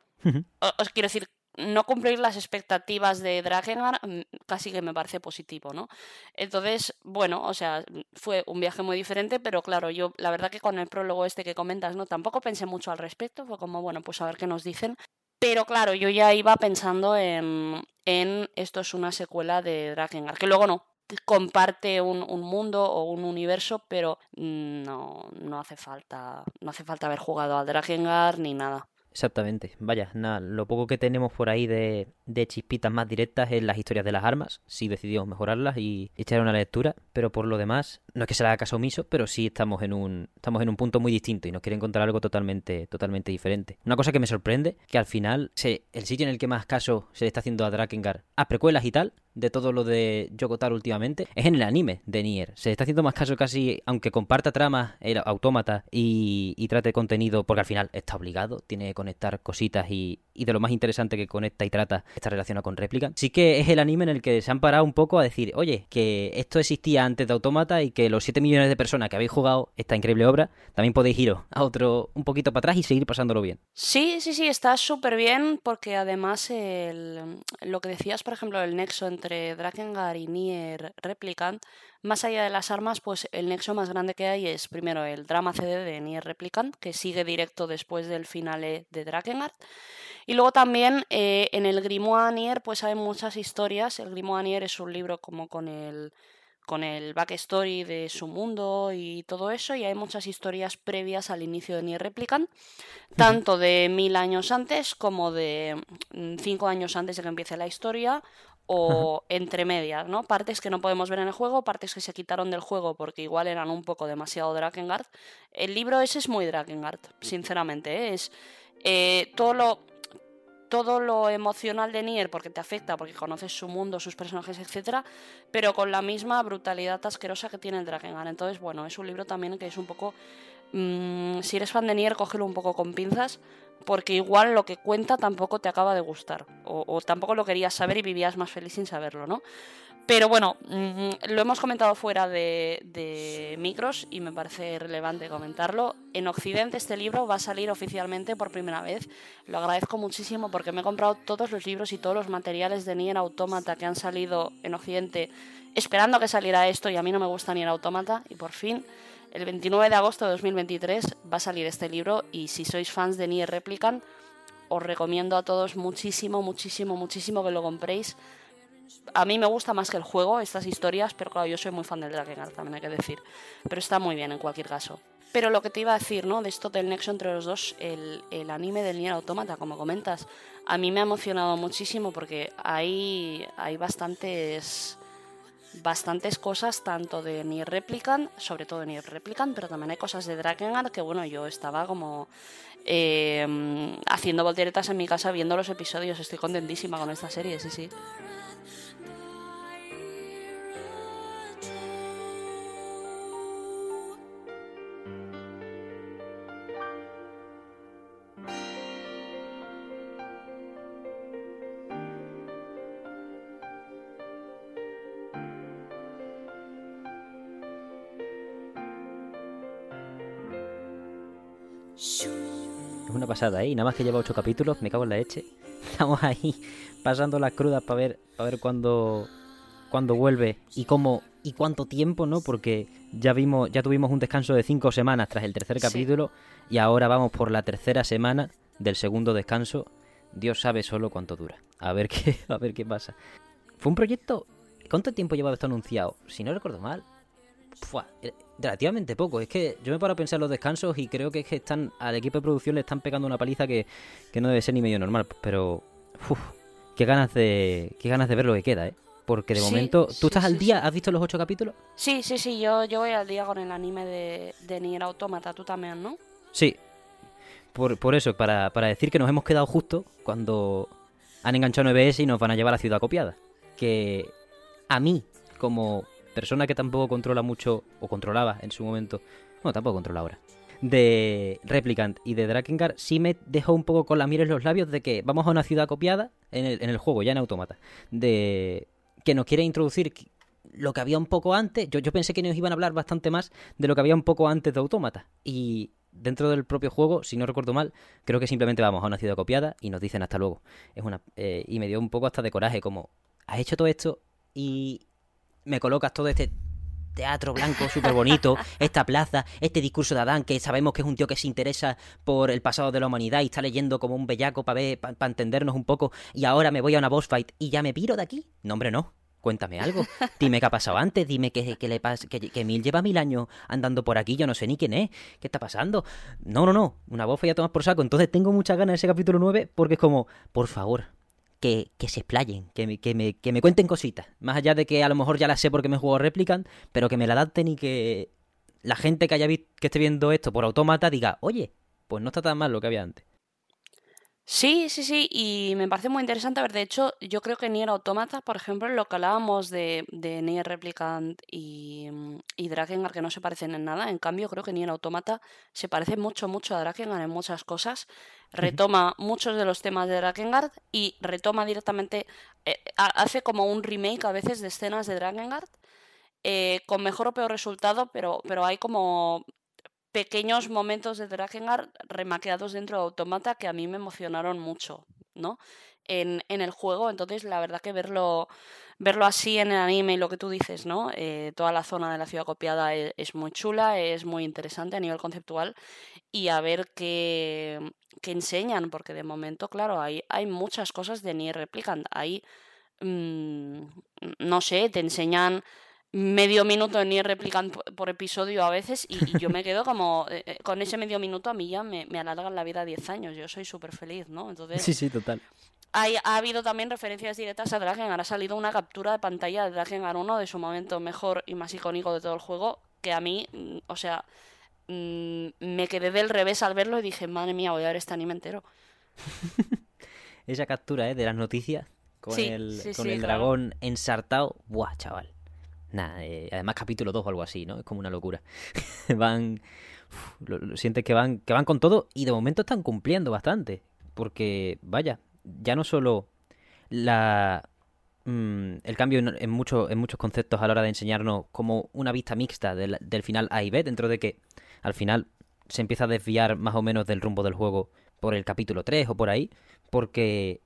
os quiero decir, no cumplir las expectativas de Drakengard mm, casi que me parece positivo, ¿no? Entonces, bueno, o sea, fue un viaje muy diferente, pero claro, yo la verdad que con el prólogo este que comentas, ¿no? Tampoco pensé mucho al respecto, fue como, bueno, pues a ver qué nos dicen. Pero claro, yo ya iba pensando en, en esto es una secuela de Drakengard, que luego no, comparte un, un, mundo o un universo, pero no, no hace falta. No hace falta haber jugado al Drakengard ni nada. Exactamente. Vaya, nada, lo poco que tenemos por ahí de, de, chispitas más directas es las historias de las armas. Sí decidimos mejorarlas y echar una lectura, pero por lo demás, no es que se le haga caso omiso, pero sí estamos en un, estamos en un punto muy distinto y nos quieren contar algo totalmente, totalmente diferente. Una cosa que me sorprende, que al final se, el sitio en el que más caso se le está haciendo a Drakengard, a precuelas y tal, de todo lo de Yokotaro últimamente es en el anime de Nier. Se está haciendo más caso casi, aunque comparta tramas, el autómata y, y, trate contenido, porque al final está obligado, tiene que conectar cositas y, y, de lo más interesante que conecta y trata está relacionado con réplica. Sí que es el anime en el que se han parado un poco a decir, oye, que esto existía antes de autómata y que los 7 millones de personas que habéis jugado esta increíble obra, también podéis iros a otro un poquito para atrás y seguir pasándolo bien. Sí, sí, sí, está súper bien porque además el, lo que decías, por ejemplo, el nexo entre entre Drakengard y Nier Replicant, más allá de las armas, pues el nexo más grande que hay es primero el drama CD de Nier Replicant, que sigue directo después del finale de Drakengard. Y luego también eh, en el Grimoire Nier, pues hay muchas historias. El Grimoire Nier es un libro como con el con el backstory de su mundo y todo eso, y hay muchas historias previas al inicio de Nier Replicant, tanto de mil años antes como de mm, cinco años antes de que empiece la historia, o entre medias, ¿no? Partes que no podemos ver en el juego, partes que se quitaron del juego porque igual eran un poco demasiado Drakengard. El libro ese es muy Drakengard, sinceramente, ¿eh? es eh, todo lo todo lo emocional de Nier porque te afecta, porque conoces su mundo, sus personajes, etcétera, pero con la misma brutalidad asquerosa que tiene el Drakengard. Entonces, bueno, es un libro también que es un poco mmm, si eres fan de Nier, cógelo un poco con pinzas porque igual lo que cuenta tampoco te acaba de gustar o, tampoco lo querías saber y vivías más feliz sin saberlo, ¿no? Pero bueno, mm, lo hemos comentado fuera de, de, micros y me parece relevante comentarlo. En Occidente este libro va a salir oficialmente por primera vez. Lo agradezco muchísimo porque me he comprado todos los libros y todos los materiales de Nier Automata que han salido en Occidente esperando que saliera esto y a mí no me gusta Nier Automata y por fin el 29 de agosto de 2023 va a salir este libro y si sois fans de Nier Replicant, os recomiendo a todos muchísimo, muchísimo, muchísimo que lo compréis. A mí me gusta más que el juego, estas historias, pero claro, yo soy muy fan del Drakengard, también hay que decir. Pero está muy bien en cualquier caso. Pero lo que te iba a decir, ¿no? De esto del nexo entre los dos, el, el anime del Nier Automata, como comentas, a mí me ha emocionado muchísimo porque hay, hay bastantes bastantes cosas, tanto de Nier Replicant, sobre todo de Nier Replicant, pero también hay cosas de Drakengard que, bueno, yo estaba como eh, haciendo volteretas en mi casa viendo los episodios. Estoy contentísima con esta serie, sí, sí. Pasada, ¿eh? nada más que lleva ocho capítulos, me cago en la leche. Estamos ahí pasando las crudas para ver, para ver cuándo, cuándo vuelve y cómo y cuánto tiempo, ¿no? Porque ya vimos, ya tuvimos un descanso de cinco semanas tras el tercer capítulo y ahora vamos por la tercera semana del segundo descanso. Dios sabe solo cuánto dura. A ver qué, a ver qué pasa. Fue un proyecto. ¿Cuánto tiempo lleva esto anunciado? Si no recuerdo mal, eh, relativamente poco. Es que yo me paro a pensar en los descansos y creo que es que están al equipo de producción le están pegando una paliza que, no debe ser ni medio normal. Pero, uff, qué ganas de qué ganas de ver lo que queda, ¿eh? Porque de momento, ¿tú estás al día? ¿Has visto los ocho capítulos? Sí, sí, sí, yo, yo voy al día con el anime de, de Nier Automata, tú también, ¿no? Sí. Por, por eso, para, para decir que nos hemos quedado justo cuando han enganchado 9S y nos van a llevar a ciudad copiada. Que a mí, como persona que tampoco controla mucho, o controlaba en su momento, bueno, tampoco controla ahora, de Replicant y de Drakengard, sí me dejó un poco con la mira en los labios de que vamos a una ciudad copiada en el, en el juego, ya en automata, de que nos quiere introducir lo que había un poco antes. Yo, yo pensé que nos iban a hablar bastante más de lo que había un poco antes de automata. Y dentro del propio juego, si no recuerdo mal, creo que simplemente vamos a una ciudad copiada y nos dicen hasta luego. Es una eh, y me dio un poco hasta de coraje, como has hecho todo esto y me colocas todo este teatro blanco súper bonito, esta plaza, este discurso de Adán, que sabemos que es un tío que se interesa por el pasado de la humanidad y está leyendo como un bellaco para ver, para entendernos un poco, y ahora me voy a una boss fight y ya me piro de aquí. No, hombre, no. Cuéntame algo. Dime qué ha pasado antes. Dime que, le pasa, que, que, Mil lleva mil años andando por aquí. Yo no sé ni quién es. ¿Qué está pasando? No, no, no. Una voz ya tomas por saco. Entonces tengo muchas ganas de ese capítulo 9 porque es como, por favor, que, se explayen, que me, que, me, que me cuenten cositas. Más allá de que a lo mejor ya las sé porque me juego Replicant, pero que me la adapten y que la gente que haya visto, que esté viendo esto por automata diga, oye, pues no está tan mal lo que había antes. Sí, sí, sí, y me parece muy interesante. A ver, de hecho, yo creo que Nier Automata, por ejemplo, lo que hablábamos de, de Nier Replicant y, mm, y Drakengard, que no se parecen en nada, en cambio, creo que Nier Automata se parece mucho, mucho a Drakengard en muchas cosas. Retoma muchos de los temas de Drakengard y retoma directamente, eh, hace como un remake a veces de escenas de Drakengard. Eh, con mejor o peor resultado, pero, pero hay como pequeños momentos de Drakengard remaqueados dentro de Automata que a mí me emocionaron mucho, ¿no? En, en, el juego, entonces la verdad que verlo, verlo así en el anime y lo que tú dices, ¿no? Eh, toda la zona de la ciudad copiada e, es, muy chula, es muy interesante a nivel conceptual y a ver qué, qué enseñan, porque de momento, claro, hay, hay muchas cosas de Nier Replicant, hay, mm, no sé, te enseñan medio minuto ni replican por episodio a veces y, yo me quedo como eh, eh, con ese medio minuto a mí ya me, me alargan la vida 10 años yo soy súper feliz no entonces sí sí total. hay, ha habido también referencias directas a Drakengard ha salido una captura de pantalla de Drakengard 1 de su momento mejor y más icónico de todo el juego que a mí mm, o sea mm, me quedé del revés al verlo y dije madre mía voy a ver este anime entero esa captura ¿eh? de las noticias con el, con el dragón ensartado buah chaval Eh, además capítulo 2 o algo así, ¿no? Es como una locura. van... lo, sientes que van, que van con todo y de momento están cumpliendo bastante. Porque, vaya, ya no solo la... Mm, el cambio en, en, muchos conceptos a la hora de enseñarnos como una vista mixta del, del final A y B, dentro de que al final se empieza a desviar más o menos del rumbo del juego por el capítulo 3 o por ahí, porque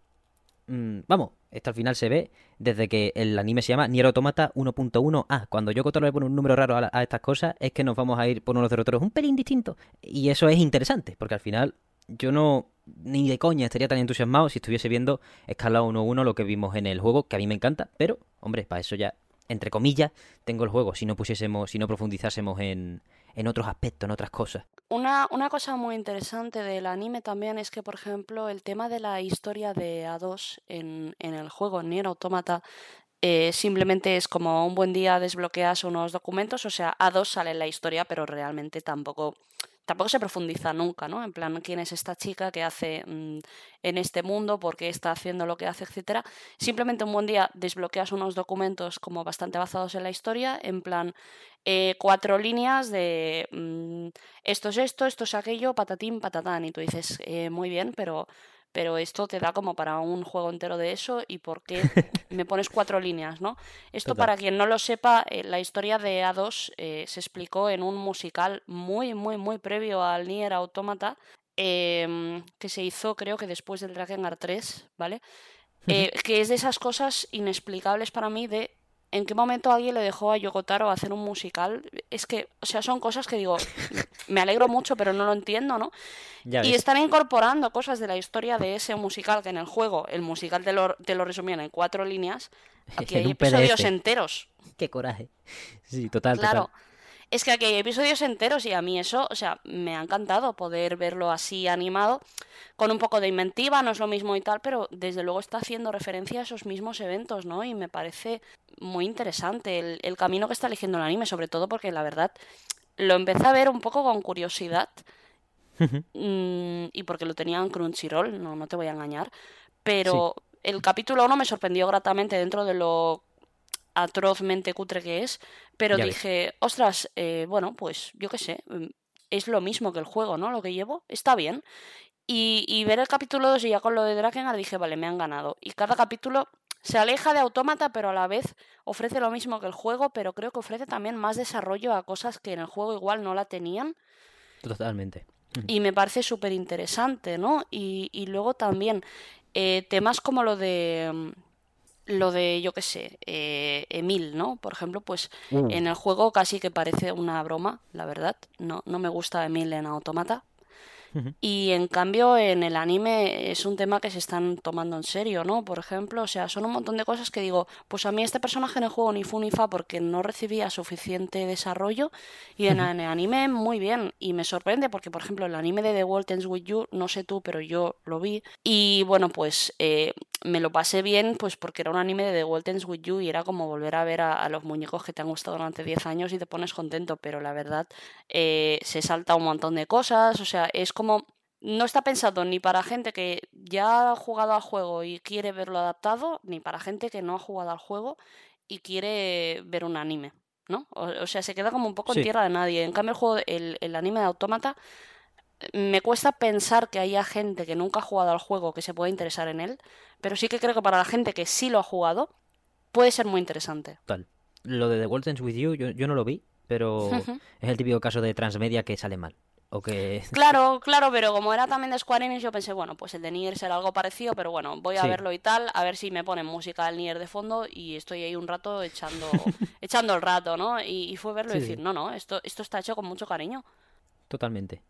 Mm, vamos, esto al final se ve desde que el anime se llama Nier Automata 1.1a. Cuando yo Kotaro le pone un número raro a, estas cosas, es que nos vamos a ir por unos otros un pelín distinto. Y eso es interesante, porque al final yo no ni de coña estaría tan entusiasmado si estuviese viendo escala 1.1 lo que vimos en el juego, que a mí me encanta, pero, hombre, para eso ya, entre comillas, tengo el juego, si no pusiésemos, si no profundizásemos en, en otros aspectos, en otras cosas. Una, una, cosa muy interesante del anime también es que, por ejemplo, el tema de la historia de A2 en, en el juego Nier Automata eh, simplemente es como un buen día desbloqueas unos documentos, o sea, A2 sale en la historia, pero realmente tampoco tampoco se profundiza nunca, ¿no? En plan, quién es esta chica que hace mm, en este mundo, por qué está haciendo lo que hace, etcétera. Simplemente un buen día desbloqueas unos documentos como bastante basados en la historia, en plan eh, cuatro líneas de mm, esto es esto, esto es aquello, patatín, patatán, y tú dices, eh, muy bien, pero pero esto te da como para un juego entero de eso y por qué me pones cuatro líneas, ¿no? Esto para quien no lo sepa, eh, la historia de A2 eh, se explicó en un musical muy, muy, muy previo al Nier Automata, em, que se hizo creo que después del Drakengard 3, ¿vale? Eh, que es de esas cosas inexplicables para mí de ¿En qué momento alguien le dejó a Yokotaro hacer un musical? Es que, o sea, son cosas que digo, me alegro mucho, pero no lo entiendo, ¿no? y están incorporando cosas de la historia de ese musical, que en el juego, el musical te lo, te lo resumían en cuatro líneas. Aquí hay episodios enteros. Qué coraje. Sí, total, claro. Es que aquí hay episodios enteros y a mí eso, o sea, me ha encantado poder verlo así animado, con un poco de inventiva, no es lo mismo y tal, pero desde luego está haciendo referencia a esos mismos eventos, ¿no? Y me parece muy interesante el, camino que está eligiendo el anime, sobre todo porque la verdad lo empecé a ver un poco con curiosidad mm, y porque lo tenía en Crunchyroll, no, no te voy a engañar, pero el capítulo 1 me sorprendió gratamente dentro de lo atrozmente cutre que es, pero dije, ostras, eh, bueno, pues yo qué sé, mm, es lo mismo que el juego, ¿no? Lo que llevo, está bien. Y, ver el capítulo 2 y ya con lo de Drakengard dije, vale, me han ganado. Y cada capítulo se aleja de Autómata, pero a la vez ofrece lo mismo que el juego, pero creo que ofrece también más desarrollo a cosas que en el juego igual no la tenían. Totalmente. y me parece súper interesante, ¿no? Y, y, luego también eh, temas como lo de mm, lo de, yo qué sé, eh, Emil, ¿no? Por ejemplo, pues uh. en el juego casi que parece una broma, la verdad. No, no me gusta Emil en Automata, y en cambio en el anime es un tema que se están tomando en serio, ¿no? Por ejemplo, o sea, son un montón de cosas que digo, pues a mí este personaje el juego ni fu ni fa porque no recibía suficiente desarrollo y en el anime muy bien. Y me sorprende porque, por ejemplo, el anime de The World Ends With You, no sé tú, pero yo lo vi. Y bueno, pues eh, me lo pasé bien pues porque era un anime de The World Ends With You y era como volver a ver a, los muñecos que te han gustado durante 10 años y te pones contento, pero la verdad eh, se salta un montón de cosas, o sea, es como no está pensado ni para gente que ya ha jugado al juego y quiere verlo adaptado, ni para gente que no ha jugado al juego y quiere ver un anime, ¿no? O, sea, se queda como un poco en tierra de nadie. En cambio, el juego, el, anime de Autómata, me cuesta pensar que haya gente que nunca ha jugado al juego que se pueda interesar en él, pero sí que creo que para la gente que sí lo ha jugado, puede ser muy interesante. Tal. Lo de The World With You, yo, yo no lo vi, pero es el típico caso de transmedia que sale mal. Claro, claro, pero como era también de Square Enix, yo pensé, bueno, pues el de Nier será algo parecido, pero bueno, voy a verlo y tal, a ver si me ponen música del Nier de fondo y estoy ahí un rato echando, echando el rato, ¿no? Y, fue verlo y decir, no, no, esto, esto está hecho con mucho cariño. Totalmente.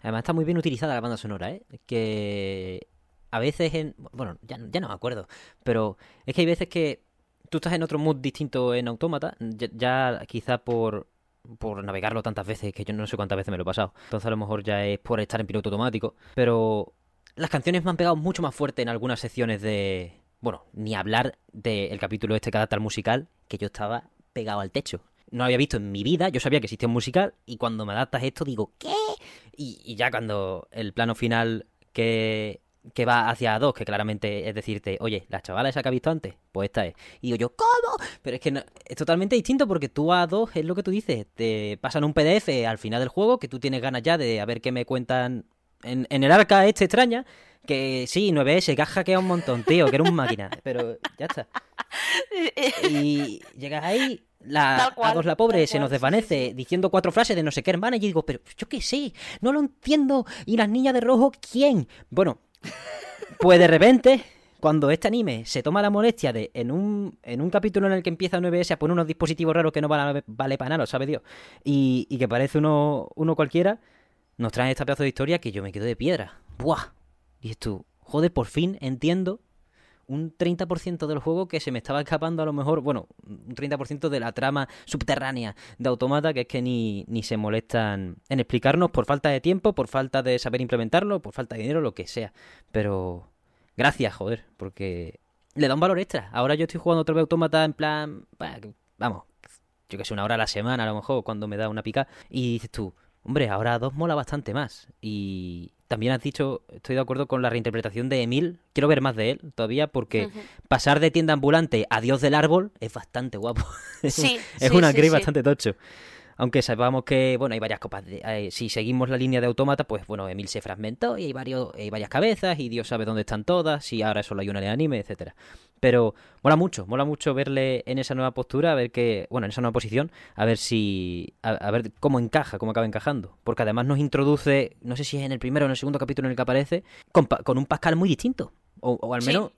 Además está muy bien utilizada la banda sonora, ¿eh? Que a veces en... Bueno, ya, ya no me acuerdo, pero es que hay veces que tú estás en otro mood distinto en Autómata, ya, ya quizá por por navegarlo tantas veces que yo no sé cuántas veces me lo he pasado. Entonces a lo mejor ya es por estar en piloto automático. Pero las canciones me han pegado mucho más fuerte en algunas secciones de... Bueno, ni hablar del capítulo este carácter musical, que yo estaba pegado al techo. No había visto en mi vida, yo sabía que existía un musical, y cuando me adaptas esto digo, ¿qué? Y ya cuando el plano final que que va hacia dos, que claramente es decirte, oye, la chavala esa que ha visto antes, pues esta es. Y digo yo, ¿cómo? Pero es que es totalmente distinto porque tú a dos es lo que tú dices, te pasan un PDF al final del juego que tú tienes ganas ya de a ver qué me cuentan en, en el arca este extraña, que sí, 9S, que has hackeado un montón, tío, que era un máquina, pero ya está. Y llegas ahí, la, a dos la pobre se nos desvanece diciendo cuatro frases de no sé qué hermana y digo, pero yo qué sé, no lo entiendo. ¿Y las niñas de rojo quién? Bueno, pues de repente, cuando este anime se toma la molestia de, en un, en un capítulo en el que empieza 9S a poner unos dispositivos raros que no vale, vale para nada, lo sabe Dios, y, que parece uno, uno cualquiera, nos trae esta pedazo de historia que yo me quedo de piedra. ¡Buah! Y esto, joder, por fin entiendo un 30% del juego que se me estaba escapando a lo mejor, bueno, un 30% de la trama subterránea de Automata, que es que ni, ni se molestan en explicarnos por falta de tiempo, por falta de saber implementarlo, por falta de dinero, lo que sea. Pero gracias, joder, porque le da un valor extra. Ahora yo estoy jugando otra vez Automata en plan, vamos, yo que sé, una hora a la semana a lo mejor cuando me da una pica, y dices tú, hombre, ahora dos mola bastante más. Y, también has dicho, estoy de acuerdo con la reinterpretación de Emil. Quiero ver más de él todavía porque pasar de tienda ambulante a Dios del árbol es bastante guapo. Sí, es una sí, bastante tocho. Aunque sepamos que, bueno, hay varias copas. De, si seguimos la línea de autómata, pues bueno, Emil se fragmentó y hay, varios, hay varias cabezas y Dios sabe dónde están todas y ahora solo hay una de anime, etcétera. Pero mola mucho, mola mucho verle en esa nueva postura, a ver que, bueno, en esa nueva posición, a ver si, a, ver cómo encaja, cómo acaba encajando. Porque además nos introduce, no sé si es en el primero o en el segundo capítulo en el que aparece, con, un Pascal muy distinto. O, al menos,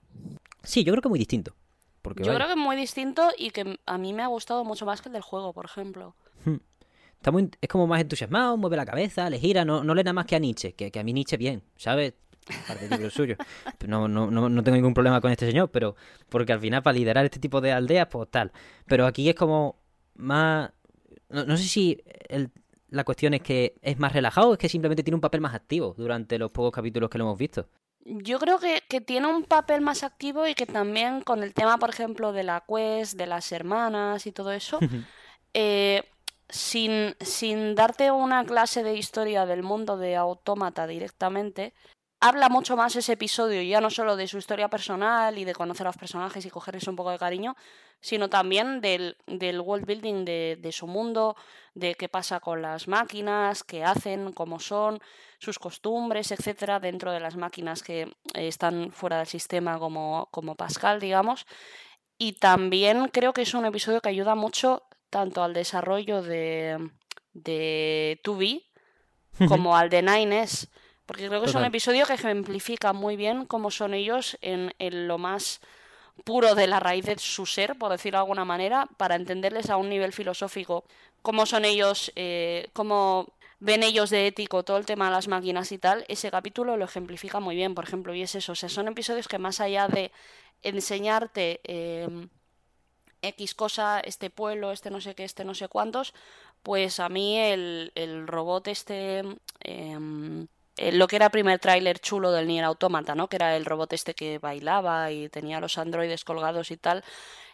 sí. yo creo que muy distinto. Porque, yo creo que muy distinto y que a mí me ha gustado mucho más que el del juego, por ejemplo. Hmm es como más entusiasmado, mueve la cabeza, le gira, no, no le nada más que a Nietzsche, que, que a mí Nietzsche bien, ¿sabes? No, no, no, no tengo ningún problema con este señor, pero porque al final para liderar este tipo de aldeas, pues tal. Pero aquí es como más... No, sé si la cuestión es que es más relajado o es que simplemente tiene un papel más activo durante los pocos capítulos que lo hemos visto. Yo creo que, que, tiene un papel más activo y que también con el tema, por ejemplo, de la quest, de las hermanas y todo eso, eh, sin, sin darte una clase de historia del mundo de Autómata directamente, habla mucho más ese episodio, ya no solo de su historia personal y de conocer a los personajes y cogerles un poco de cariño, sino también del, del world building de, de, su mundo, de qué pasa con las máquinas, qué hacen, cómo son, sus costumbres, etcétera, dentro de las máquinas que están fuera del sistema como, como Pascal, digamos. Y también creo que es un episodio que ayuda mucho tanto al desarrollo de, de 2B como al de Nines, porque creo que es un episodio que ejemplifica muy bien cómo son ellos en, lo más puro de la raíz de su ser, por decirlo de alguna manera, para entenderles a un nivel filosófico cómo son ellos, eh, cómo ven ellos de ético todo el tema de las máquinas y tal, ese capítulo lo ejemplifica muy bien, por ejemplo, y es eso, o sea, son episodios que más allá de enseñarte em, X cosa, este pueblo, este no sé qué, este no sé cuántos, pues a mí el, el robot este... Em, lo que era el primer tráiler chulo del Nier Automata, ¿no? Que era el robot este que bailaba y tenía los androides colgados y tal.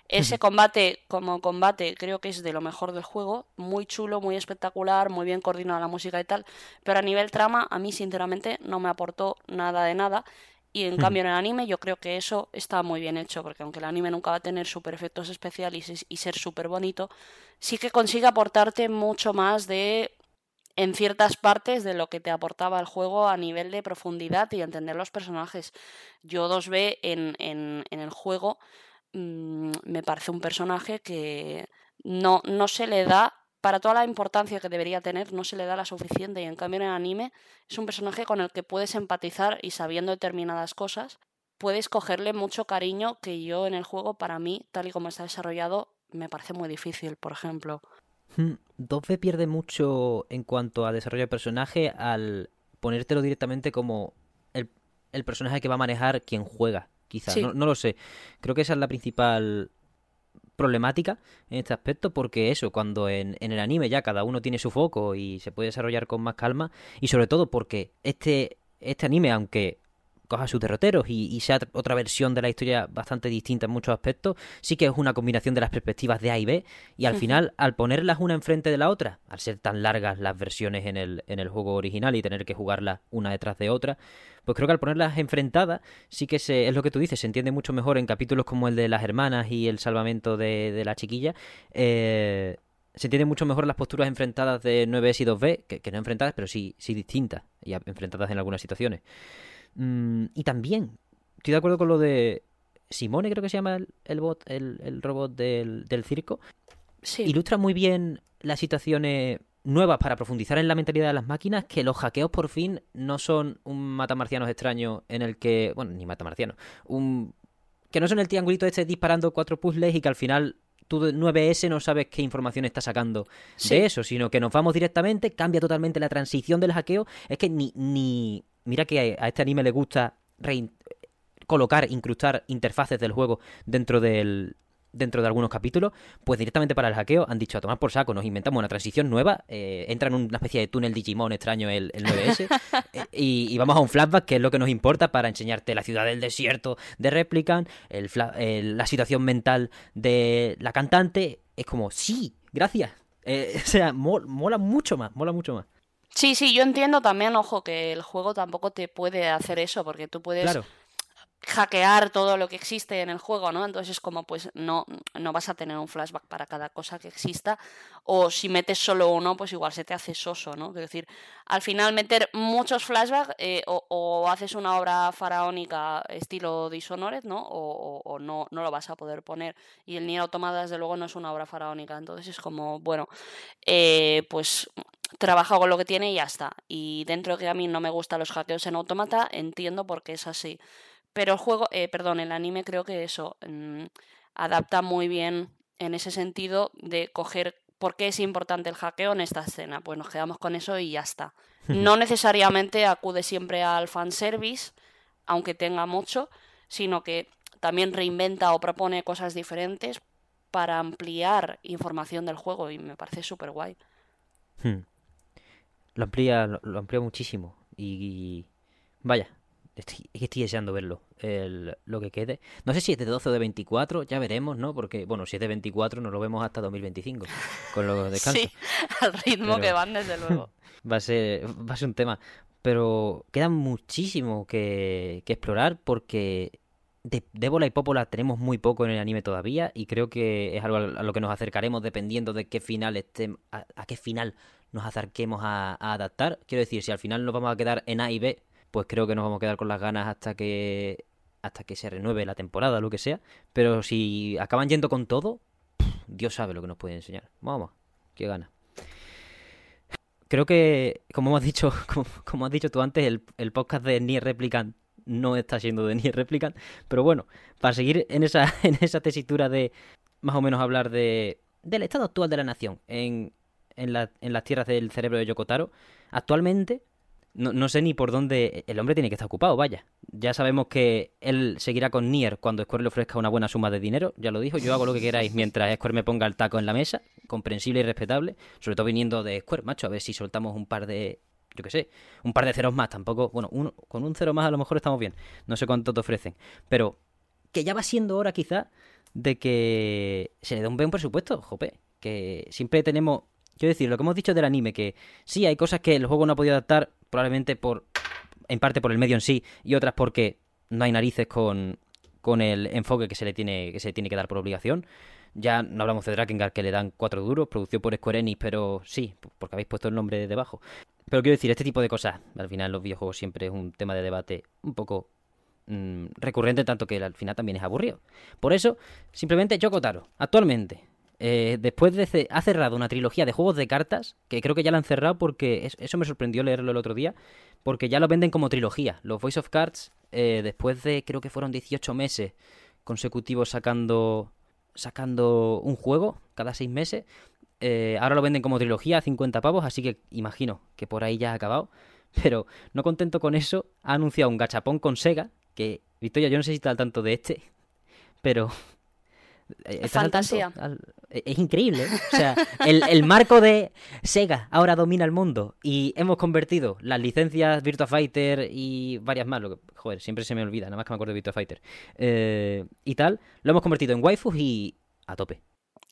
Ese combate como combate creo que es de lo mejor del juego, muy chulo, muy espectacular, muy bien coordinada la música y tal, pero a nivel trama a mí sinceramente no me aportó nada de nada. Y en cambio en el anime yo creo que eso está muy bien hecho, porque aunque el anime nunca va a tener super efectos especiales y ser súper bonito, sí que consigue aportarte mucho más de en ciertas partes de lo que te aportaba el juego a nivel de profundidad y entender los personajes. Yo 2B en, el juego Mm, me parece un personaje que no, no se le da, para toda la importancia que debería tener, no se le da la suficiente. Y en cambio en el anime es un personaje con el que puedes empatizar y sabiendo determinadas cosas, puedes cogerle mucho cariño que yo en el juego, para mí, tal y como está desarrollado, me parece muy difícil, por ejemplo. 2B hmm, pierde mucho en cuanto a desarrollo de personaje al ponértelo directamente como el, el personaje que va a manejar quien juega quizás, no, lo sé. Creo que esa es la principal problemática en este aspecto porque eso, cuando en, en, el anime ya cada uno tiene su foco y se puede desarrollar con más calma y sobre todo porque este, este anime, aunque coja sus derroteros y, y, sea otra versión de la historia bastante distinta en muchos aspectos, sí que es una combinación de las perspectivas de A y B, y al final, al ponerlas una enfrente de la otra, al ser tan largas las versiones en el, en el juego original y tener que jugarlas una detrás de otra, pues creo que al ponerlas enfrentadas, sí que se, es lo que tú dices, se entiende mucho mejor en capítulos como el de las hermanas y el salvamento de, de la chiquilla. Eh, se entiende mucho mejor las posturas enfrentadas de 9S y 2B, que, que no enfrentadas, pero sí, sí distintas, y enfrentadas en algunas situaciones. Mm, y también, estoy de acuerdo con lo de Simone, creo que se llama el, bot, el, robot del, circo. Ilustra muy bien las situaciones nuevas para profundizar en la mentalidad de las máquinas, que los hackeos por fin no son un matamarcianos extraño en el que, bueno, ni matamarcianos, un que no son el triangulito este disparando cuatro puzzles y que al final tú 9S no sabes qué información está sacando de eso, sino que nos vamos directamente, cambia totalmente la transición del hackeo, es que ni, ni mira que a este anime le gusta colocar, incrustar interfaces del juego dentro del dentro de algunos capítulos, pues directamente para el hackeo han dicho a tomar por saco, nos inventamos una transición nueva, eh, entra en una especie de túnel Digimon extraño el, 9S eh, y, vamos a un flashback que es lo que nos importa para enseñarte la ciudad del desierto de Replicant, el, la situación mental de la cantante, es como, sí, gracias, eh, o sea, mola mucho más, mola mucho más. Sí, sí, yo entiendo también, ojo, que el juego tampoco te puede hacer eso, porque tú puedes hackear todo lo que existe en el juego, ¿no? Entonces es como, pues no, no vas a tener un flashback para cada cosa que exista, o si metes solo uno, pues igual se te hace soso, ¿no? Es decir, al final meter muchos flashbacks eh, o, haces una obra faraónica estilo Dishonored, ¿no? O, no, no lo vas a poder poner. Y el Nier Automata, desde luego, no es una obra faraónica, entonces es como, bueno, eh, pues trabaja con lo que tiene y ya está. Y dentro de que a mí no me gustan los hackeos en automata, entiendo por qué es así. Pero el juego, eh, perdón, el anime creo que eso mm, adapta muy bien en ese sentido de coger por qué es importante el hackeo en esta escena. Pues nos quedamos con eso y ya está. No necesariamente acude siempre al fanservice, aunque tenga mucho, sino que también reinventa o propone cosas diferentes para ampliar información del juego y me parece súper guay. Hmm lo amplía, lo, amplía muchísimo. Y, vaya, estoy, estoy deseando verlo, el, lo que quede. No sé si es de 12 o de 24, ya veremos, ¿no? Porque, bueno, si es de 24 nos lo vemos hasta 2025, con los descansos. Sí, al ritmo que van, desde luego. va, a ser, va a ser un tema. Pero queda muchísimo que, que explorar porque de Débola y Popola tenemos muy poco en el anime todavía y creo que es algo a lo que nos acercaremos dependiendo de qué final esté, a qué final nos acerquemos a, adaptar. Quiero decir, si al final nos vamos a quedar en A y B, pues creo que nos vamos a quedar con las ganas hasta que hasta que se renueve la temporada, lo que sea. Pero si acaban yendo con todo, Dios sabe lo que nos puede enseñar. Vamos, qué gana. creo que, como hemos dicho, como, has dicho tú antes, el, el podcast de Nier Replicant no está siendo de Nier Replicant. Pero bueno, para seguir en esa, en esa tesitura de más o menos hablar de, del estado actual de la nación en, en, la, en las tierras del cerebro de Yokotaro, actualmente no, no, sé ni por dónde el hombre tiene que estar ocupado, vaya. Ya sabemos que él seguirá con Nier cuando Square le ofrezca una buena suma de dinero, ya lo dijo, yo hago lo que queráis mientras Square me ponga el taco en la mesa, comprensible y respetable, sobre todo viniendo de Square, macho, a ver si soltamos un par de, yo qué sé, un par de ceros más, tampoco, bueno, uno, con un cero más a lo mejor estamos bien, no sé cuánto te ofrecen, pero que ya va siendo hora quizá de que se le dé un buen presupuesto, jope, que siempre tenemos, quiero decir, lo que hemos dicho del anime, que sí, hay cosas que el juego no ha podido adaptar, probablemente por, en parte por el medio en sí, y otras porque no hay narices con, con el enfoque que se le tiene que se tiene que dar por obligación. Ya no hablamos de Drakengard que le dan cuatro duros, producido por Square Enix, pero sí, porque habéis puesto el nombre debajo. Pero quiero decir, este tipo de cosas, al final los videojuegos siempre es un tema de debate un poco mm, recurrente, tanto que al final también es aburrido. Por eso, simplemente Yokotaro, actualmente, eh, después de ha cerrado una trilogía de juegos de cartas, que creo que ya la han cerrado porque eso me sorprendió leerlo el otro día, porque ya lo venden como trilogía. Los Voice of Cards, eh, después de creo que fueron 18 meses consecutivos sacando sacando un juego cada seis meses, eh, ahora lo venden como trilogía a 50 pavos, así que imagino que por ahí ya ha acabado. Pero no contento con eso, ha anunciado un gachapón con Sega, que Victoria, yo no sé si está al tanto de este, pero fantasía. Eh, es increíble. ¿eh? O sea, el, marco de Sega ahora domina el mundo y hemos convertido las licencias Virtua Fighter y varias más. Lo que, joder, siempre se me olvida, nada más que me acuerdo de Virtua Fighter. y tal, lo hemos convertido en waifus y a tope.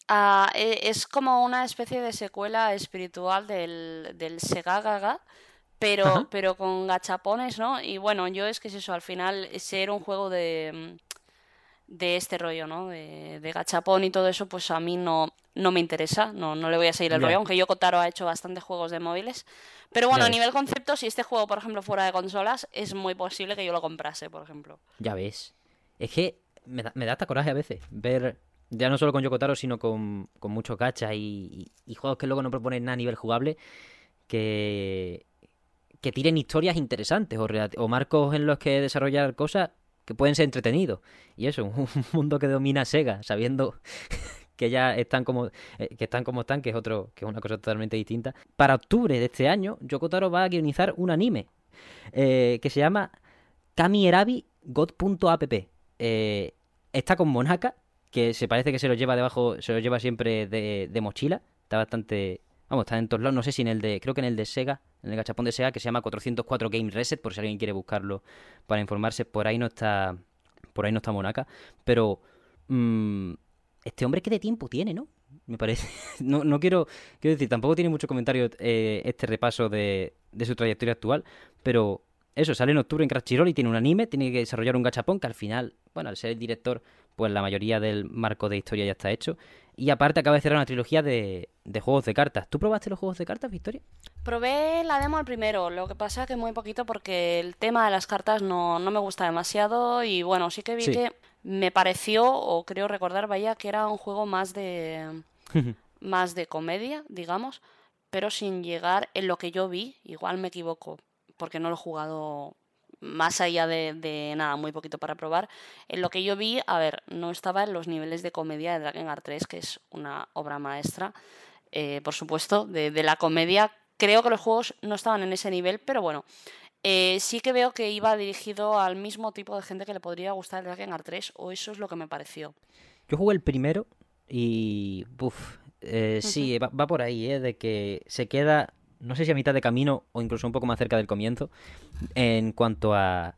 Ah, es como una especie de secuela espiritual del, del Sega Gaga. Pero, pero con gachapones, ¿no? Y bueno, yo es que es eso, al final, ser un juego de, de este rollo, ¿no? De, de, gachapón y todo eso, pues a mí no, no me interesa, no, no le voy a seguir el rollo, aunque yo Kotaro ha hecho bastantes juegos de móviles. Pero bueno, a nivel concepto, si este juego, por ejemplo, fuera de consolas, es muy posible que yo lo comprase, por ejemplo. Ya ves. Es que me da, me da hasta coraje a veces ver, ya no solo con Yokotaro, sino con, con muchos gachas y, y, juegos que luego no proponen nada a nivel jugable, que, que tiren historias interesantes o, o marcos en los que desarrollar cosas que pueden ser entretenidos. Y eso, un mundo que domina Sega, sabiendo que ya están como eh, que están como están, que es otro que es una cosa totalmente distinta. Para octubre de este año, Yokotaro va a guionizar un anime eh, que se llama Kami Erabi God.app. Eh, está con Monaka, que se parece que se lo lleva debajo, se lo lleva siempre de, de mochila. Está bastante Vamos, está en todos lados. No sé si en el de. Creo que en el de Sega, en el gachapón de Sega, que se llama 404 Game Reset, por si alguien quiere buscarlo para informarse. Por ahí no está. Por ahí no está Monaca. Pero. Mmm, este hombre, ¿qué de tiempo tiene, no? Me parece. no, no quiero. Quiero decir, tampoco tiene mucho comentario eh, este repaso de, de su trayectoria actual. Pero. Eso, sale en octubre en Crunchyroll y tiene un anime, tiene que desarrollar un gachapón que al final, bueno, al ser el director, pues la mayoría del marco de historia ya está hecho. Y aparte acaba de cerrar una trilogía de, juegos de cartas. ¿Tú probaste los juegos de cartas, Victoria? Probé la demo al primero, lo que pasa que muy poquito porque el tema de las cartas no, me gusta demasiado y bueno, sí que vi que me pareció, o creo recordar, vaya, que era un juego más de... más de comedia, digamos, pero sin llegar en lo que yo vi, igual me equivoco, porque no lo he jugado más allá de, nada, muy poquito para probar. En lo que yo vi, a ver, no estaba en los niveles de comedia de Dragon Art 3, que es una obra maestra, eh, por supuesto, de, la comedia. Creo que los juegos no estaban en ese nivel, pero bueno, eh, sí que veo que iba dirigido al mismo tipo de gente que le podría gustar el Dragon Art 3, o eso es lo que me pareció. Yo jugué el primero y. Uf, eh, sí, va, va, por ahí, ¿eh? De que se queda no sé si a mitad de camino o incluso un poco más cerca del comienzo, en cuanto a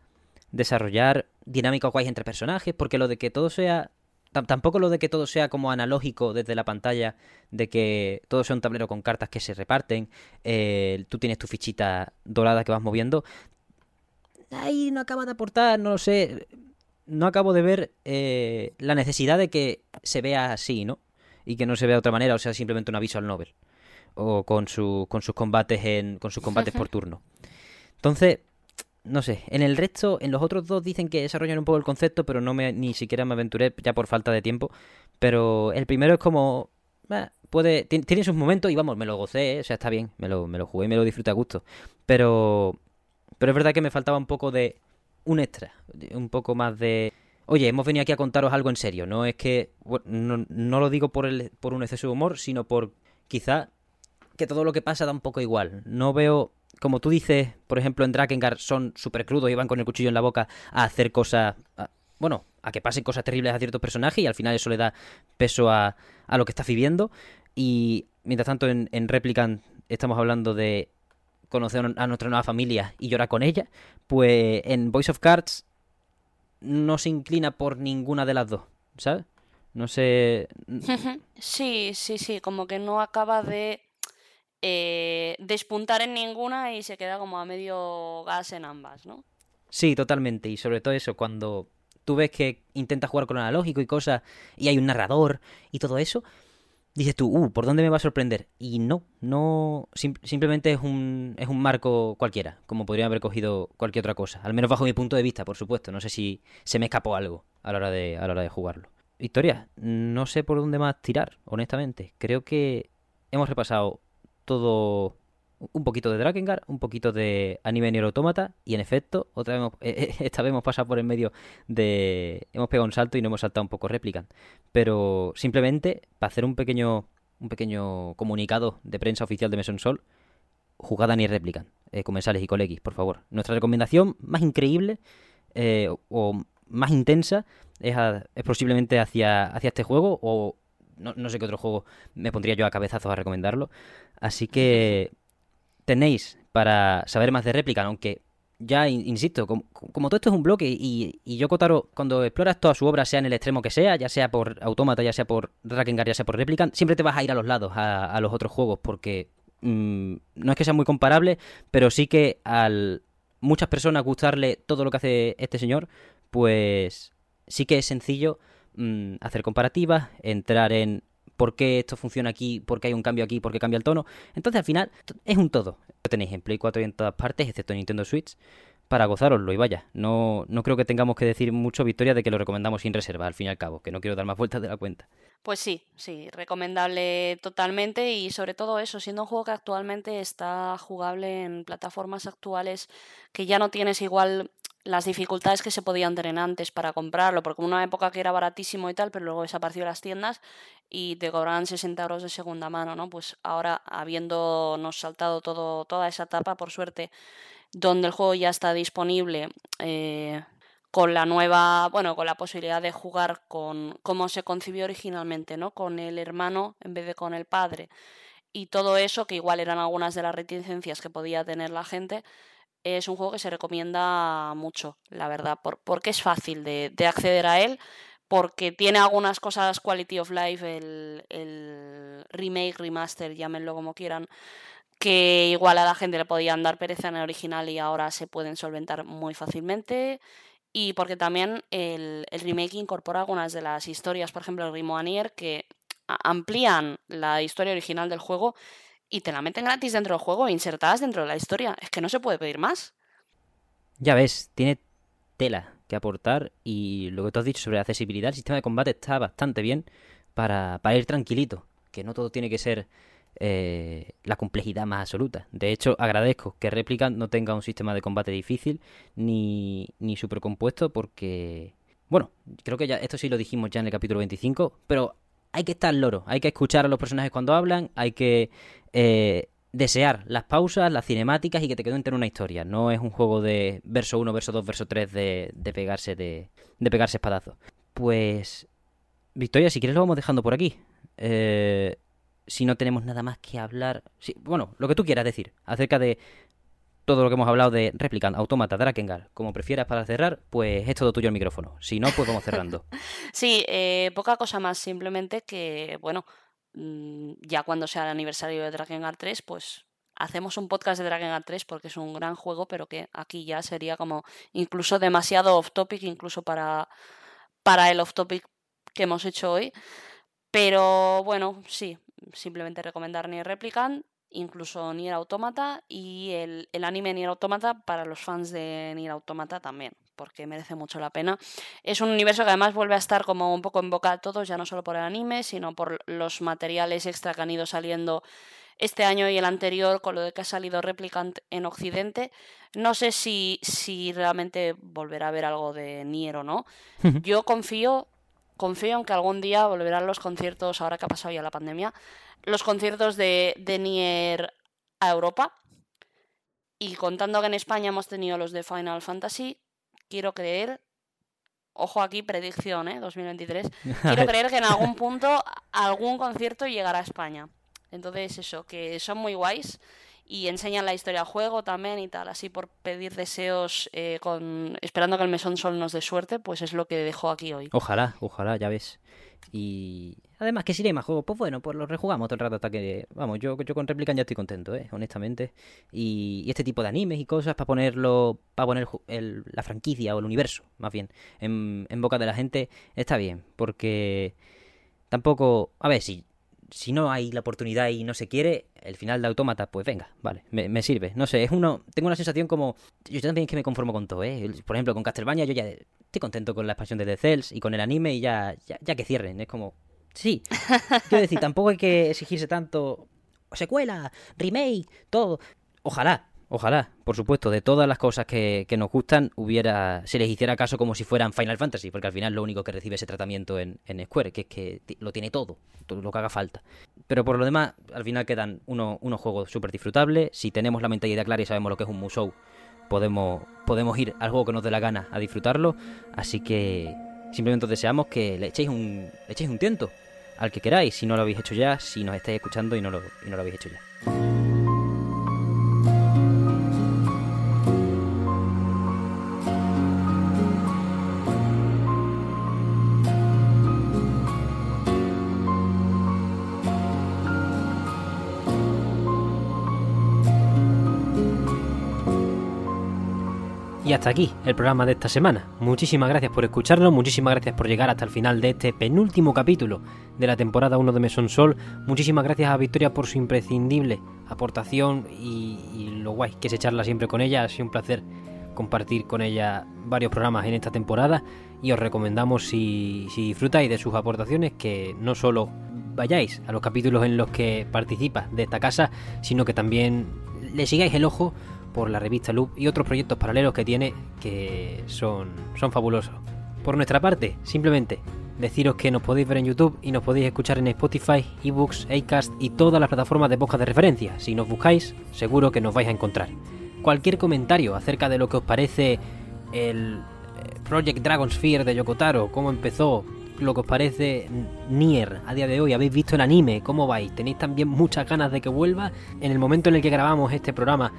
desarrollar dinámicas guays entre personajes, porque lo de que todo sea... Tampoco lo de que todo sea como analógico desde la pantalla, de que todo sea un tablero con cartas que se reparten, eh, tú tienes tu fichita dorada que vas moviendo. Ahí no acaba de aportar, no lo sé, no acabo de ver eh, la necesidad de que se vea así, ¿no? Y que no se vea de otra manera, o sea, simplemente un aviso al novel o con, su, con sus combates en con sus combates por turno. Entonces, no sé, en el resto, en los otros dos dicen que desarrollan un poco el concepto, pero no me ni siquiera me aventuré ya por falta de tiempo, pero el primero es como puede tiene, sus momentos y vamos, me lo gocé, ¿eh? o sea, está bien, me lo, me lo jugué y me lo disfruté a gusto. Pero, pero es verdad que me faltaba un poco de un extra, un poco más de... Oye, hemos venido aquí a contaros algo en serio, no es que... no, no lo digo por, el, por un exceso de humor, sino por quizá que todo lo que pasa da un poco igual. No veo como tú dices, por ejemplo, en Drakengard son súper crudos y van con el cuchillo en la boca a hacer cosas. bueno, a que pasen cosas terribles a ciertos personajes y al final eso le da peso a, a lo que estás viviendo. Y mientras tanto, en, en Replicant estamos hablando de conocer a nuestra nueva familia y llorar con ella. Pues en Voice of Cards no se inclina por ninguna de las dos, ¿sabes? No sé. Sí, sí, sí, como que no acaba de eh, despuntar en ninguna y se queda como a medio gas en ambas, ¿no? Sí, totalmente. Y sobre todo eso, cuando tú ves que intenta jugar con analógico y cosas, y hay un narrador y todo eso, dices tú, uh, ¿por dónde me va a sorprender? Y no, no, simplemente es un, es un marco cualquiera, como podría haber cogido cualquier otra cosa. Al menos bajo mi punto de vista, por supuesto. No sé si se me escapó algo a la hora de, a la hora de jugarlo. Victoria, no sé por dónde más tirar, honestamente. Creo que hemos repasado todo un poquito de Drakengard, un poquito de Anime Nier Automata y en efecto, otra vez eh, esta vez hemos pasado por el medio de hemos pegado un salto y no hemos saltado un poco Replicant, pero simplemente para hacer un pequeño un pequeño comunicado de prensa oficial de Meson Sol, jugada Nier Replicant, eh, comensales y colegis, por favor. Nuestra recomendación más increíble eh, o más intensa es, es posiblemente hacia, hacia este juego o no, no, sé qué otro juego me pondría yo a cabezazos a recomendarlo. Así que tenéis para saber más de réplica, aunque ya insisto, como, todo esto es un bloque y, y Kotaro, cuando exploras toda su obra, sea en el extremo que sea, ya sea por Automata, ya sea por Drakengard, ya sea por Replicant, siempre te vas a ir a los lados, a, los otros juegos, porque mm, no es que sea muy comparable, pero sí que al muchas personas gustarle todo lo que hace este señor, pues sí que es sencillo mm, hacer comparativas, entrar en por qué esto funciona aquí, por qué hay un cambio aquí, por qué cambia el tono. Entonces al final es un todo. Lo tenéis en Play 4 y en todas partes, excepto en Nintendo Switch, para gozaroslo. Y vaya, no, no creo que tengamos que decir mucho victoria de que lo recomendamos sin reserva, al fin y al cabo, que no quiero dar más vueltas de la cuenta. Pues sí, sí, recomendable totalmente y sobre todo eso, siendo un juego que actualmente está jugable en plataformas actuales que ya no tienes igual las dificultades que se podían tener antes para comprarlo, porque una época que era baratísimo y tal, pero luego desapareció las tiendas y te cobraban 60 euros de segunda mano, ¿no? Pues ahora, habiéndonos saltado todo, toda esa etapa, por suerte, donde el juego ya está disponible, eh, con la nueva, bueno, con la posibilidad de jugar con cómo se concibió originalmente, ¿no? Con el hermano en vez de con el padre. Y todo eso, que igual eran algunas de las reticencias que podía tener la gente, es un juego que se recomienda mucho, la verdad, porque es fácil de, acceder a él, porque tiene algunas cosas quality of life, el, el, remake, remaster, llámenlo como quieran, que igual a la gente le podían dar pereza en el original y ahora se pueden solventar muy fácilmente. Y porque también el, el remake incorpora algunas de las historias, por ejemplo el Grimoire, que amplían la historia original del juego y te la meten gratis dentro del juego, insertadas dentro de la historia. Es que no se puede pedir más. Ya ves, tiene tela que aportar y lo que tú has dicho sobre accesibilidad, el sistema de combate está bastante bien para, ir tranquilito, que no todo tiene que ser eh, la complejidad más absoluta. De hecho, agradezco que Replicant no tenga un sistema de combate difícil ni, ni supercompuesto porque, bueno, creo que ya esto sí lo dijimos ya en el capítulo 25, pero hay que estar loro, hay que escuchar a los personajes cuando hablan, hay que eh, desear las pausas, las cinemáticas y que te cuenten una historia. No es un juego de verso 1, verso 2, verso 3 de, de pegarse de, de pegarse espadazos. Pues, Victoria, si quieres lo vamos dejando por aquí. Eh, si no tenemos nada más que hablar. bueno, lo que tú quieras decir acerca de todo lo que hemos hablado de Replicant, Automata, Drakengard, como prefieras para cerrar, pues es todo tuyo el micrófono. Si no, pues vamos cerrando. sí, eh, poca cosa más, simplemente que, bueno, mm, ya cuando sea el aniversario de Drakengard 3, pues hacemos un podcast de Drakengard 3 porque es un gran juego, pero que aquí ya sería como incluso demasiado off topic, incluso para, para el off topic que hemos hecho hoy. Pero bueno, sí, simplemente recomendar ni Replicant incluso Nier Automata, y el, el anime Nier Automata para los fans de Nier Automata también, porque merece mucho la pena. Es un universo que además vuelve a estar como un poco en boca de todos, ya no solo por el anime, sino por los materiales extra que han ido saliendo este año y el anterior con lo de que ha salido Replicant en Occidente. No sé si, si realmente volverá a haber algo de Nier o no. Yo confío, confío en que algún día volverán los conciertos, ahora que ha pasado ya la pandemia, los conciertos de, de Nier a Europa. Y contando que en España hemos tenido los de Final Fantasy, quiero creer, ojo aquí, predicción, ¿eh? 2023, quiero creer que en algún punto algún concierto llegará a España. Entonces, eso, que son muy guays y enseñan la historia del juego también y tal, así por pedir deseos, eh, con esperando que el Mesón Sol nos dé suerte, pues es lo que dejo aquí hoy. Ojalá, ojalá, ya ves. Y además que si hay más juegos, pues bueno, pues lo rejugamos todo el rato hasta que, vamos, yo, yo con Replicant ya estoy contento, ¿eh? honestamente. Y, y este tipo de animes y cosas para ponerlo, para poner el, la franquicia o el universo, más bien, en, en boca de la gente, está bien, porque tampoco, a ver, si si no hay la oportunidad y no se quiere, el final de Autómata, pues venga, vale, me, sirve. No sé, es uno. Tengo una sensación como. Yo también es que me conformo con todo, ¿eh? Por ejemplo, con Castlevania, yo ya estoy contento con la expansión de The Cells y con el anime y ya, ya, que cierren. Es como. Sí. Quiero decir, tampoco hay que exigirse tanto. Secuela, remake, todo. Ojalá, Ojalá, por supuesto, de todas las cosas que, nos gustan, hubiera, se les hiciera caso como si fueran Final Fantasy, porque al final lo único que recibe ese tratamiento en, en Square, que es que lo tiene todo, todo lo que haga falta. Pero por lo demás, al final quedan unos, juegos súper disfrutables. Si tenemos la mentalidad clara y sabemos lo que es un Musou, podemos, podemos ir al juego que nos dé la gana a disfrutarlo. Así que simplemente deseamos que le echéis un, echéis un tiento al que queráis, si no lo habéis hecho ya, si nos estáis escuchando y no lo, y no lo habéis hecho ya. Y hasta aquí el programa de esta semana. Muchísimas gracias por escucharnos, muchísimas gracias por llegar hasta el final de este penúltimo capítulo de la temporada 1 de Mesón Sol. Muchísimas gracias a Victoria por su imprescindible aportación y, lo guay que es echarla siempre con ella. Ha sido un placer compartir con ella varios programas en esta temporada y os recomendamos si, si disfrutáis de sus aportaciones que no solo vayáis a los capítulos en los que participa de esta casa, sino que también le sigáis el ojo por la revista Loop y otros proyectos paralelos que tiene que son, son fabulosos. Por nuestra parte, simplemente deciros que nos podéis ver en YouTube y nos podéis escuchar en Spotify, eBooks, Acast y todas las plataformas de podcast de referencia. Si nos buscáis, seguro que nos vais a encontrar. Cualquier comentario acerca de lo que os parece el eh, Project Dragon Sphere de Yokotaro, cómo empezó, lo que os parece Nier a día de hoy, habéis visto el anime, cómo vais, tenéis también muchas ganas de que vuelva. En el momento en el que grabamos este programa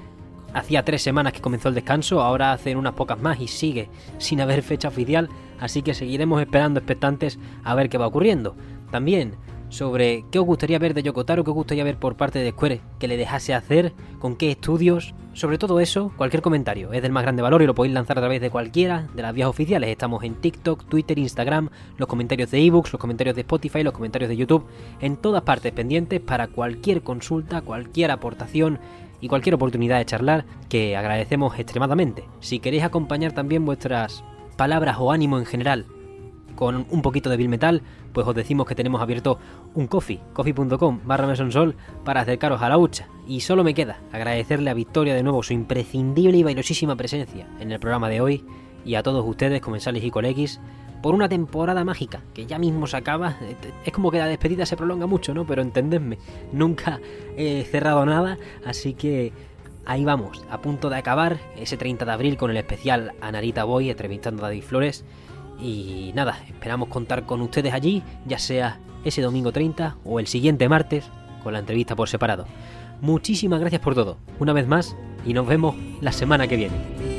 Hacía tres semanas que comenzó el descanso, ahora hacen unas pocas más y sigue sin haber fecha oficial, así que seguiremos esperando expectantes a ver qué va ocurriendo. También sobre qué os gustaría ver de Yokotaro, qué os gustaría ver por parte de Square que le dejase hacer, con qué estudios, sobre todo eso, cualquier comentario es del más grande valor y lo podéis lanzar a través de cualquiera de las vías oficiales. Estamos en TikTok, Twitter, Instagram, los comentarios de ebooks, los comentarios de Spotify, los comentarios de YouTube, en todas partes pendientes para cualquier consulta, cualquier aportación y cualquier oportunidad de charlar que agradecemos extremadamente. Si queréis acompañar también vuestras palabras o ánimo en general con un poquito de Bill Metal, pues os decimos que tenemos abierto un coffee, coffee.com barra mesonsol para acercaros a la hucha. Y solo me queda agradecerle a Victoria de nuevo su imprescindible y bailosísima presencia en el programa de hoy y a todos ustedes, comensales y colegis, por una temporada mágica que ya mismo se acaba. Es como que la despedida se prolonga mucho, ¿no? Pero entendedme, nunca he cerrado nada, así que ahí vamos, a punto de acabar ese 30 de abril con el especial Anarita Boy entrevistando a David Flores. Y nada, esperamos contar con ustedes allí, ya sea ese domingo 30 o el siguiente martes con la entrevista por separado. Muchísimas gracias por todo, una vez más, y nos vemos la semana que viene.